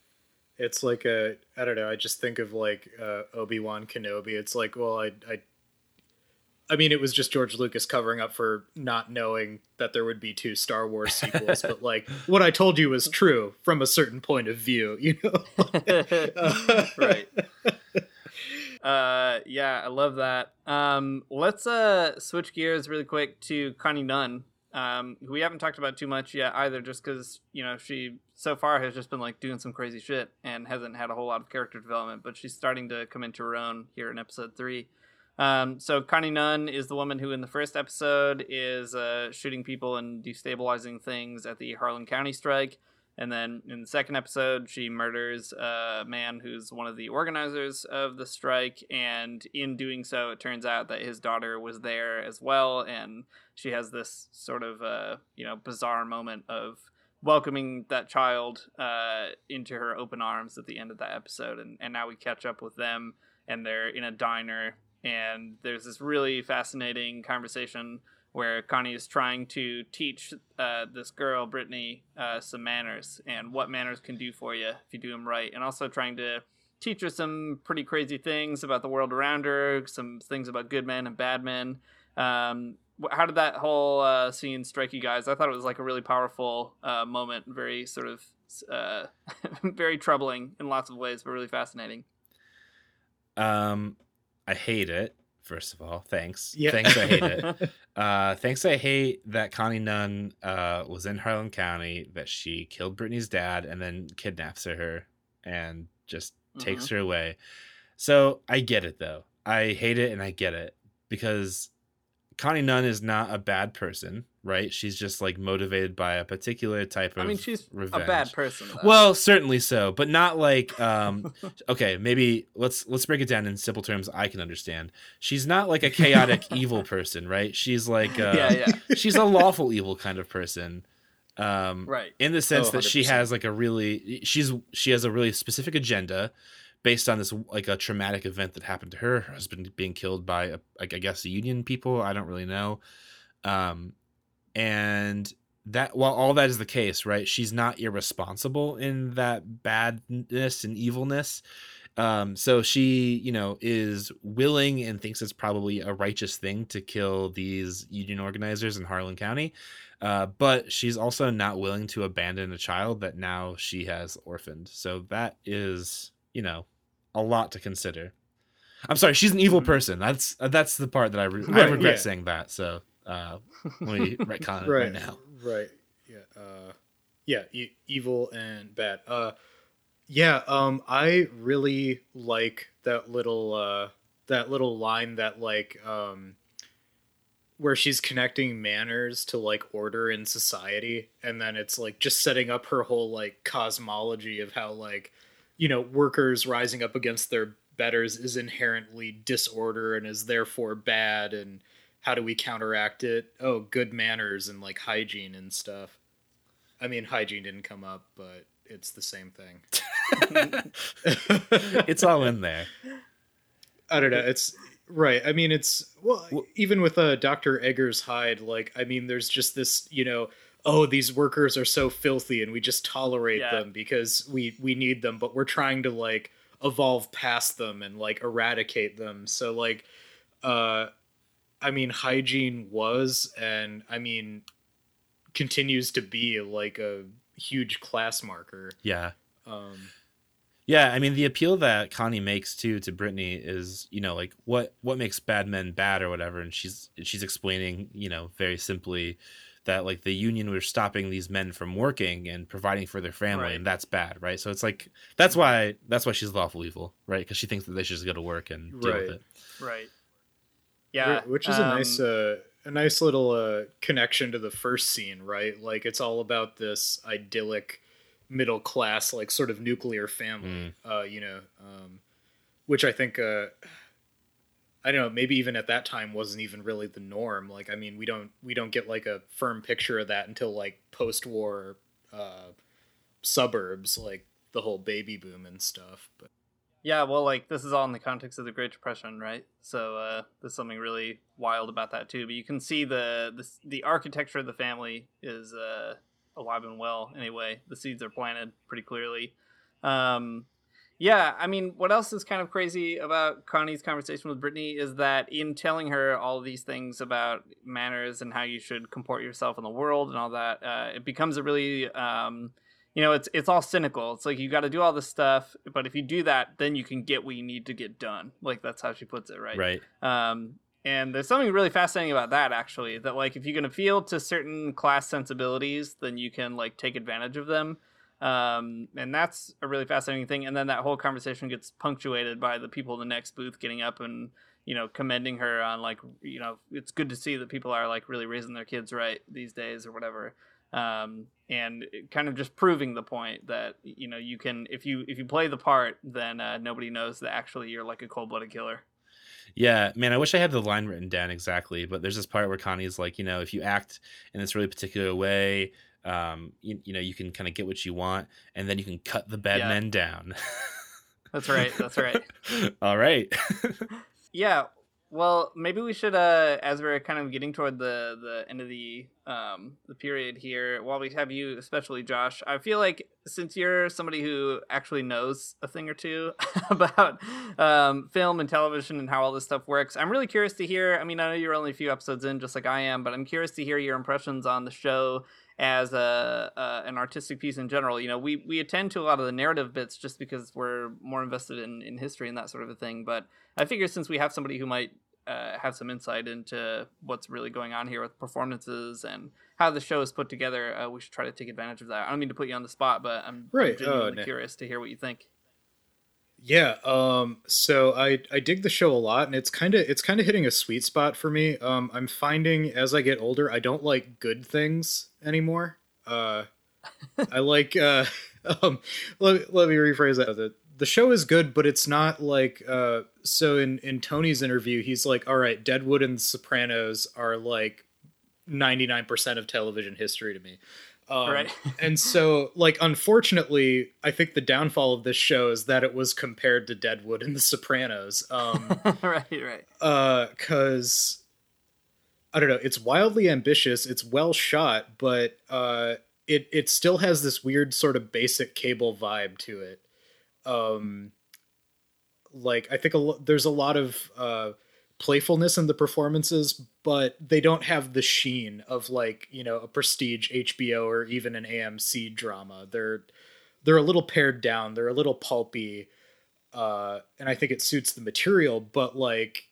it's like a i don't know i just think of like uh, obi-wan kenobi it's like well i i I mean, it was just George Lucas covering up for not knowing that there would be two Star Wars sequels. but like, what I told you was true from a certain point of view, you know. right. Uh, yeah, I love that. Um, let's uh switch gears really quick to Connie Nunn, um, who we haven't talked about too much yet either, just because you know she so far has just been like doing some crazy shit and hasn't had a whole lot of character development, but she's starting to come into her own here in episode three. Um, so Connie Nunn is the woman who in the first episode is uh, shooting people and destabilizing things at the Harlan County strike. And then in the second episode, she murders a man who's one of the organizers of the strike. And in doing so, it turns out that his daughter was there as well. And she has this sort of, uh, you know, bizarre moment of welcoming that child uh, into her open arms at the end of that episode, and and now we catch up with them, and they're in a diner, and there's this really fascinating conversation where Connie is trying to teach uh, this girl Brittany uh, some manners and what manners can do for you if you do them right, and also trying to teach her some pretty crazy things about the world around her, some things about good men and bad men. Um, how did that whole uh, scene strike you guys? I thought it was like a really powerful uh, moment, very sort of uh, very troubling in lots of ways, but really fascinating. Um, I hate it. First of all, thanks. Yeah. Thanks, I hate it. Uh, thanks, I hate that Connie Nunn uh, was in Harlan County, that she killed Brittany's dad and then kidnaps her and just takes her away. So I get it though. I hate it and I get it because Connie Nunn is not a bad person, right? She's just like motivated by a particular type of I mean, she's revenge. a bad person. though. Well, certainly so, but not like um okay, maybe let's let's break it down in simple terms I can understand. She's not like a chaotic evil person, right? She's like uh yeah, yeah, she's a lawful evil kind of person. Um right. in the sense Oh, that she 100%. has like a really she's she has a really specific agenda based on this like a traumatic event that happened to her, her husband being killed by a, like I guess the union people, I don't really know. Um and that while all that is the case, right? She's not irresponsible in that badness and evilness. Um, so she, you know, is willing and thinks it's probably a righteous thing to kill these union organizers in Harlan County. Uh, but she's also not willing to abandon a child that now she has orphaned. So that is, you know, a lot to consider. I'm sorry, she's an evil Mhm. person. That's uh, that's the part that I, re- I regret yeah. saying that. So uh, let me retcon it right, right now. right yeah uh yeah e- evil and bad uh yeah um i really like that little uh that little line that like um where she's connecting manners to like order in society and then it's like just setting up her whole like cosmology of how like you know workers rising up against their betters is inherently disorder and is therefore bad and how do we counteract it oh good manners and like hygiene and stuff i mean hygiene didn't come up but it's the same thing it's all in there. I don't know. It's right. I mean, it's well, Wh- even with uh, Doctor Eggers Hyde. Like, I mean, there's just this, you know, oh, these workers are so filthy, and we just tolerate Yeah. them because we we need them, but we're trying to like evolve past them and like eradicate them. So like, uh, I mean, hygiene was, and I mean, continues to be like a huge class marker. Yeah. Um, Yeah, I mean the appeal that Connie makes too to Brittany is, you know, like what what makes bad men bad or whatever, and she's she's explaining, you know, very simply that like the union was stopping these men from working and providing for their family, Right. and that's bad, right? So it's like that's why that's why she's lawful evil, right? Because she thinks that they should just go to work and deal Right. with it. Right. Yeah. which is a nice um, uh, a nice little uh, connection to the first scene right like it's all about this idyllic middle class like sort of nuclear family uh, you know um, which i think uh, i don't know maybe even at that time wasn't even really the norm like i mean we don't we don't get like a firm picture of that until like post-war uh, suburbs like the whole baby boom and stuff but Yeah, well, like this is all in the context of the Great Depression, right? So uh, there's something really wild about that too. But you can see the the, the architecture of the family is uh, alive and well. Anyway, the seeds are planted pretty clearly. Um, yeah, I mean, what else is kind of crazy about Connie's conversation with Brittany is that in telling her all these things about manners and how you should comport yourself in the world and all that, uh, it becomes a really um, you know, it's it's all cynical. It's like you got to do all this stuff, but if you do that, then you can get what you need to get done. Like that's how she puts it, right? Right. Um, and there's something really fascinating about that, actually. That like if you can appeal to certain class sensibilities, then you can like take advantage of them. Um, and that's a really fascinating thing. And then that whole conversation gets punctuated by the people in the next booth getting up and you know commending her on like you know it's good to see that people are like really raising their kids right these days or whatever um, and kind of just proving the point that you know you can if you if you play the part then uh, nobody knows that actually you're like a cold-blooded killer Yeah, man, I wish I had the line written down exactly, but there's this part where Connie's like, you know, if you act in this really particular way, um, you, you know, you can kind of get what you want, and then you can cut the bad Yeah. men down. That's right. That's right. All right. Yeah. Well, maybe we should, uh, as we're kind of getting toward the the end of the um the period here, while we have you, especially Josh, I feel like since you're somebody who actually knows a thing or two about um, film and television and how all this stuff works, I'm really curious to hear. I mean, I know you're only a few episodes in, just like I am, but I'm curious to hear your impressions on the show as a, uh, an artistic piece in general. You know, we we attend to a lot of the narrative bits just because we're more invested in in history and that sort of a thing, but I figure since we have somebody who might uh, have some insight into what's really going on here with performances and how the show is put together, uh, we should try to take advantage of that. I don't mean to put you on the spot, but I'm, Right. I'm genuinely Oh, no. curious to hear what you think. Yeah, um so I I dig the show a lot and it's kind of it's kind of hitting a sweet spot for me. Um I'm finding as I get older I don't like good things anymore. Uh I like uh um let, let me rephrase that. The the show is good but it's not like uh so in in Tony's interview he's like all right Deadwood and The Sopranos are like 99% of television history to me. Um, Right. and so, like, unfortunately, I think the downfall of this show is that it was compared to Deadwood and The Sopranos. Um, right, right. uh, cause I don't know, it's wildly ambitious, it's well shot, but uh, it it still has this weird sort of basic cable vibe to it. Um, like I think a lo- there's a lot of uh, playfulness in the performances, but they don't have the sheen of like you know a prestige HBO or even an AMC drama. They're they're a little pared down. They're a little pulpy, uh, and I think it suits the material. But like,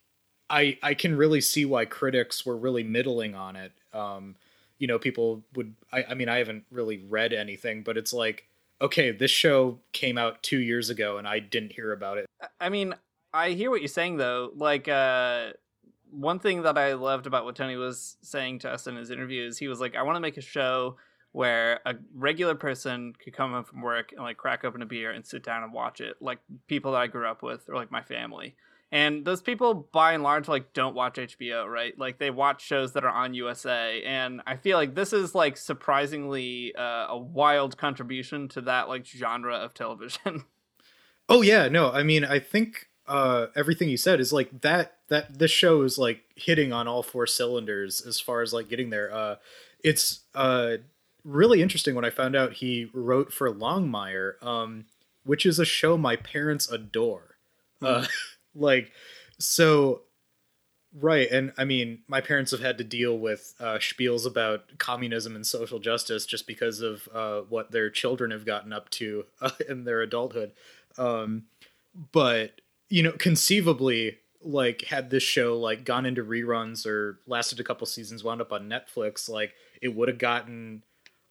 I I can really see why critics were really middling on it. Um, you know, people would. I, I mean, I haven't really read anything, but it's like, okay, this show came out two years ago, and I didn't hear about it. I mean, I hear what you're saying though. Like, uh, one thing that I loved about what Tony was saying to us in his interviews, he was like, I want to make a show where a regular person could come home from work and like crack open a beer and sit down and watch it, like people that I grew up with or like my family. And those people, by and large, like don't watch HBO, right? Like they watch shows that are on USA, and I feel like this is like surprisingly uh, a wild contribution to that like genre of television. Oh yeah, no, I mean, I think uh, everything you said is like that. That this show is like hitting on all four cylinders as far as like getting there. Uh, it's uh, really interesting when I found out he wrote for Longmire, um, which is a show my parents adore. Uh, like, so right, and I mean, my parents have had to deal with uh, spiels about communism and social justice just because of uh, what their children have gotten up to uh, in their adulthood. Um, but you know, conceivably, like had this show like gone into reruns or lasted a couple seasons, wound up on Netflix, like it would have gotten.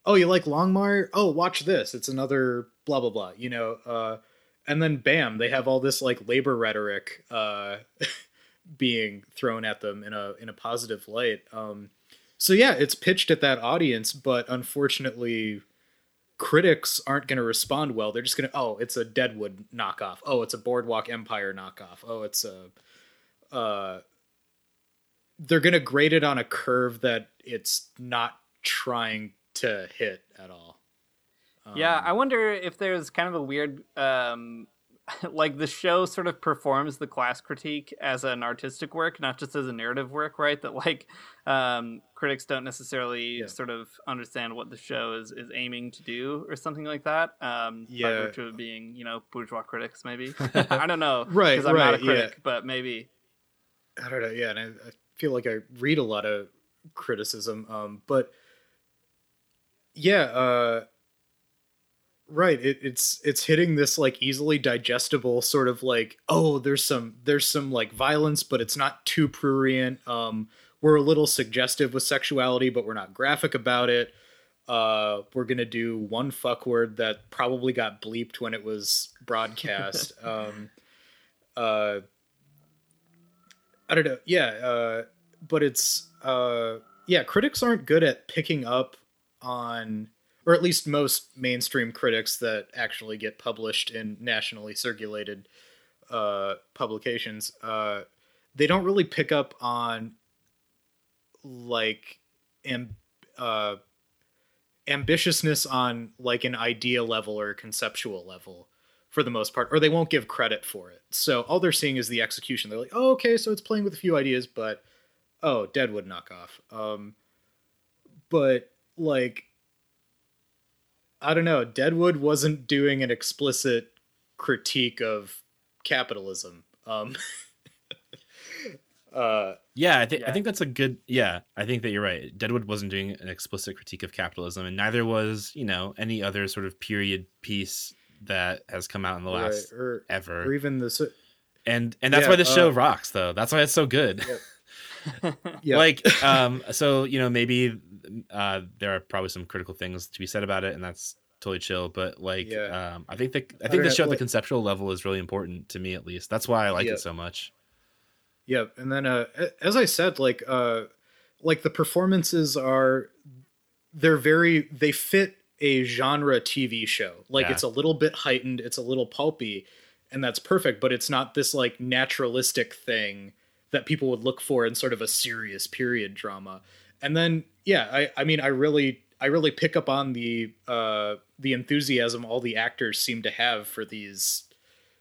Oh, you like Longmire? Oh, watch this. It's another blah blah blah. You know, uh, and then bam, they have all this like labor rhetoric uh, being thrown at them in a in a positive light. Um, so yeah, it's pitched at that audience, but unfortunately, critics aren't going to respond well. They're just going to, oh, it's a Deadwood knockoff. Oh, it's a Boardwalk Empire knockoff. Oh, it's a. Uh, they're going to grade it on a curve that it's not trying to hit at all. Yeah, Um, I wonder if there's kind of a weird, um, like the show sort of performs the class critique as an artistic work, not just as a narrative work, right? That like um, critics don't necessarily Yeah. sort of understand what the show is, is aiming to do or something like that. Um, by Yeah. virtue of being, you know, bourgeois critics, maybe. I don't know, Right, Because I'm not a right, yeah. critic, but maybe. I don't know. Yeah, and I, I feel like I read a lot of criticism, um, but yeah, uh, right. It, it's it's hitting this like easily digestible sort of like oh, there's some there's some like violence, but it's not too prurient. Um, we're a little suggestive with sexuality, but we're not graphic about it. Uh, we're gonna do one fuck word that probably got bleeped when it was broadcast. um, uh, I don't know. Yeah, uh, but it's uh, yeah. Critics aren't good at picking up on, or at least most mainstream critics that actually get published in nationally circulated uh, publications. Uh, they don't really pick up on like amb- uh, ambitiousness on like an idea level or conceptual level for the most part, or they won't give credit for it. So all they're seeing is the execution. They're like, oh, okay, so it's playing with a few ideas, but oh, Deadwood knockoff. Um, but like, I don't know, Deadwood wasn't doing an explicit critique of capitalism. Um, uh, Yeah, I think Yeah. I think that's a good. Yeah, I think that you're right. Deadwood wasn't doing an explicit critique of capitalism, and neither was you know any other sort of period piece that has come out in the last right, or, ever. or even the and and that's Yeah, why this show uh, rocks, though. That's why it's so good. yeah, Like, um, so you know maybe uh, there are probably some critical things to be said about it, and that's totally chill. But like, Yeah. um, I think the I think the show at the conceptual level is really important to me, at least. That's why I like Yeah. it so much. Yeah, and then uh, as I said, like uh, like the performances are they're very they fit a genre TV show. Like Yeah. it's a little bit heightened, it's a little pulpy, and that's perfect. But it's not this like naturalistic thing that people would look for in sort of a serious period drama. And then yeah, I I mean I really I really pick up on the uh, the enthusiasm all the actors seem to have for these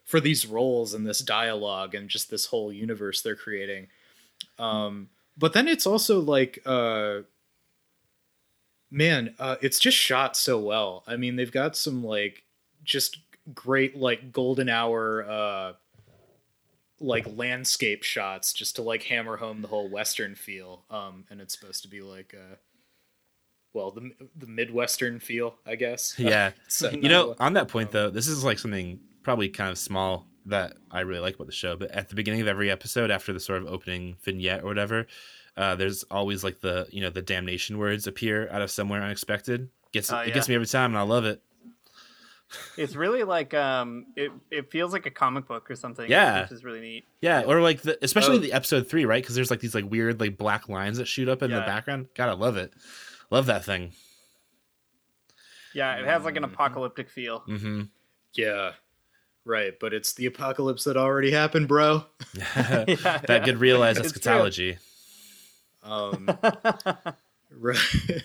for these roles and this dialogue and just this whole universe they're creating. Um, but then it's also like, uh, man, uh, it's just shot so well. I mean, they've got some like just great like golden hour uh like landscape shots just to like hammer home the whole western feel um and it's supposed to be like uh well the the midwestern feel i guess Yeah. so you know, on that point though, this is like something probably kind of small that I really like about the show. But at the beginning of every episode, after the sort of opening vignette or whatever, uh, there's always like the you know the damnation words appear out of somewhere unexpected. Gets Oh, it gets me every time, and I love it. It's really like um, it it feels like a comic book or something. Yeah. which is really neat. Yeah, or like the especially Oh. the episode three, right? Because there's like these like weird like black lines that shoot up in the background. God, I love it. Love that thing. Yeah, it has like an apocalyptic feel. Mm-hmm. yeah right but it's the apocalypse that already happened bro Yeah, that good realized It's eschatology. Um, right.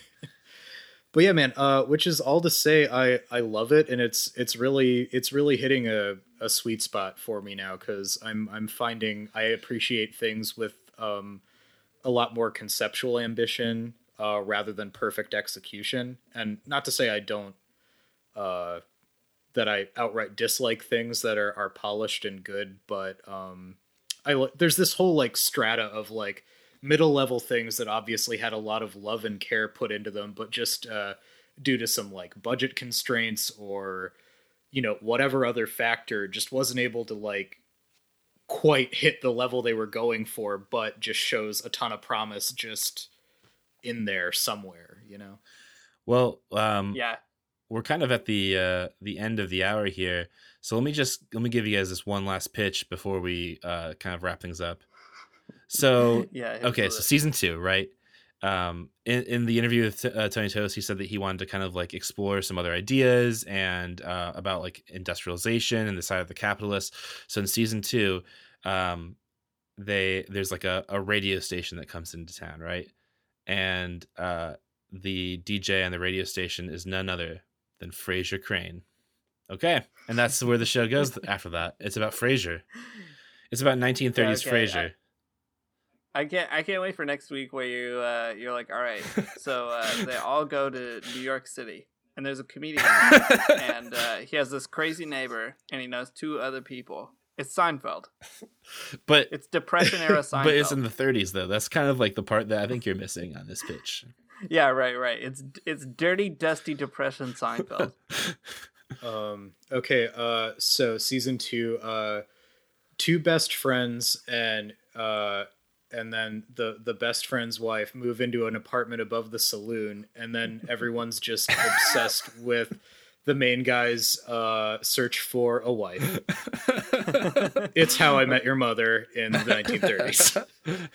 But yeah, man. Uh, which is all to say, I I love it, and it's it's really it's really hitting a, a sweet spot for me now because I'm I'm finding I appreciate things with um a lot more conceptual ambition uh, rather than perfect execution. And not to say I don't uh, that I outright dislike things that are are polished and good, but um, I there's this whole like strata of like middle level things that obviously had a lot of love and care put into them, but just uh, due to some like budget constraints or you know whatever other factor, just wasn't able to like quite hit the level they were going for, but just shows a ton of promise just in there somewhere, you know. Well, um, yeah. we're kind of at the uh, the end of the hour here, so let me just let me give you guys this one last pitch before we uh, kind of wrap things up. So Yeah. okay, so season two, right? Um, in, in the interview with uh, Tony Tost, he said that he wanted to kind of like explore some other ideas and uh, about like industrialization and the side of the capitalist. So in season two, um, they there's like a, a radio station that comes into town, right? And uh, the DJ on the radio station is none other than Frasier Crane. Okay, and that's where the show goes after that. It's about Frasier. It's about 1930s Okay, Frasier. I can't. I can't wait for next week where you uh, you're like, all right. So uh, they all go to New York City, and there's a comedian, and uh, he has this crazy neighbor, and he knows two other people. It's Seinfeld. but It's Depression era Seinfeld. but it's in the 30s though. That's kind of like the part that I think you're missing on this pitch. yeah, right, right. It's it's dirty, dusty Depression Seinfeld. Um, okay, uh, so season two, uh, two best friends and uh, and then the the best friend's wife move into an apartment above the saloon, and then everyone's just obsessed with the main guy's uh, search for a wife. It's how I met your mother in the 1930s.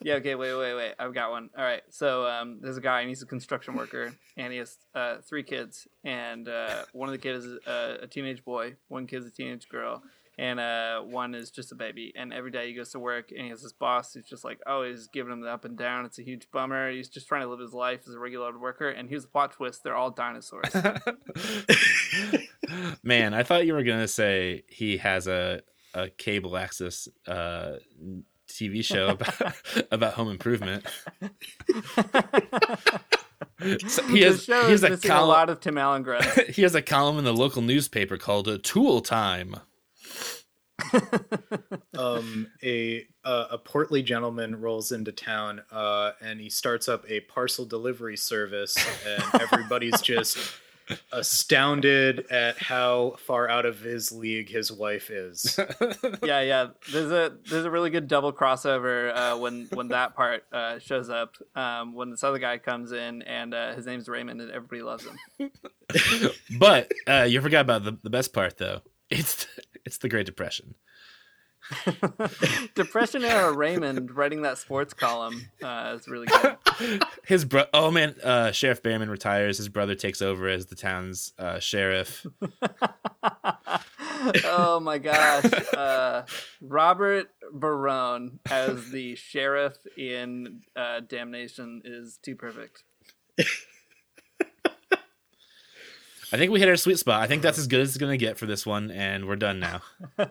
Yeah, okay, wait, wait, wait. I've got one. All right. So um, there's a guy, and he's a construction worker, and he has uh, three kids. And uh, one of the kids is uh, a teenage boy, one kid's a teenage girl. And uh, one is just a baby. And every day he goes to work, and he has this boss who's just like, oh, he's giving him the up and down. It's a huge bummer. He's just trying to live his life as a regular worker. And here's the plot twist: they're all dinosaurs. Man, I thought you were gonna say he has a a cable access uh, TV show about about home improvement. So he has he has a missing a lot of Tim Allen grunts. he has a column in the local newspaper called uh, "Tool Time." um, a uh, a portly gentleman rolls into town uh, and he starts up a parcel delivery service, and everybody's just astounded at how far out of his league his wife is. yeah, yeah. There's a there's a really good double crossover uh, when when that part uh, shows up. Um, when this other guy comes in and uh, his name's Raymond and everybody loves him. But uh, you forgot about the, the best part, though. It's it's the Great Depression. Depression era Raymond writing that sports column uh, is really good. His bro. Oh man, uh, Sheriff Behrman retires. His brother takes over as the town's uh, sheriff. oh my gosh, uh, Robert Barone as the sheriff in uh, Damnation is too perfect. I think we hit our sweet spot. I think that's as good as it's gonna get for this one, and we're done now.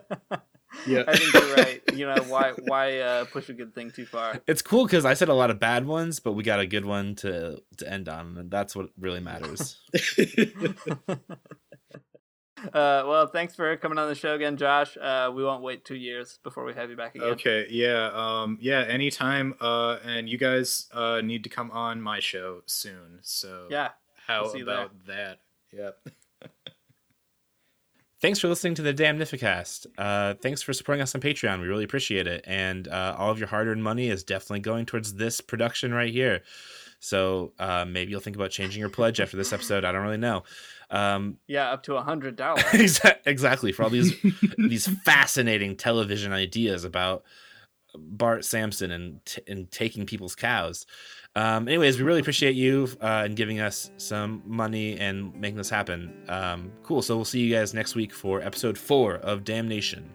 Yeah. I think you're right. You know why why uh, push a good thing too far? It's cool because I said a lot of bad ones, but we got a good one to to end on, and that's what really matters. Uh, well, thanks for coming on the show again, Josh. Uh, we won't wait two years before we have you back again. Okay, yeah, um, yeah, anytime. Uh, and you guys uh, need to come on my show soon. So Yeah. how we'll see you there. about that? Yep. thanks for listening to the Damnificast. Uh, thanks for supporting us on Patreon. We really appreciate it, and uh, all of your hard-earned money is definitely going towards this production right here. So uh, maybe you'll think about changing your pledge after this episode. I don't really know. Um, Yeah, up to a hundred dollars. Exactly for all these these fascinating television ideas about Bart Simpson and t- and taking people's cows. Um, anyways, we really appreciate you uh, and giving us some money and making this happen. Um, cool. So we'll see you guys next week for episode four of Damnation.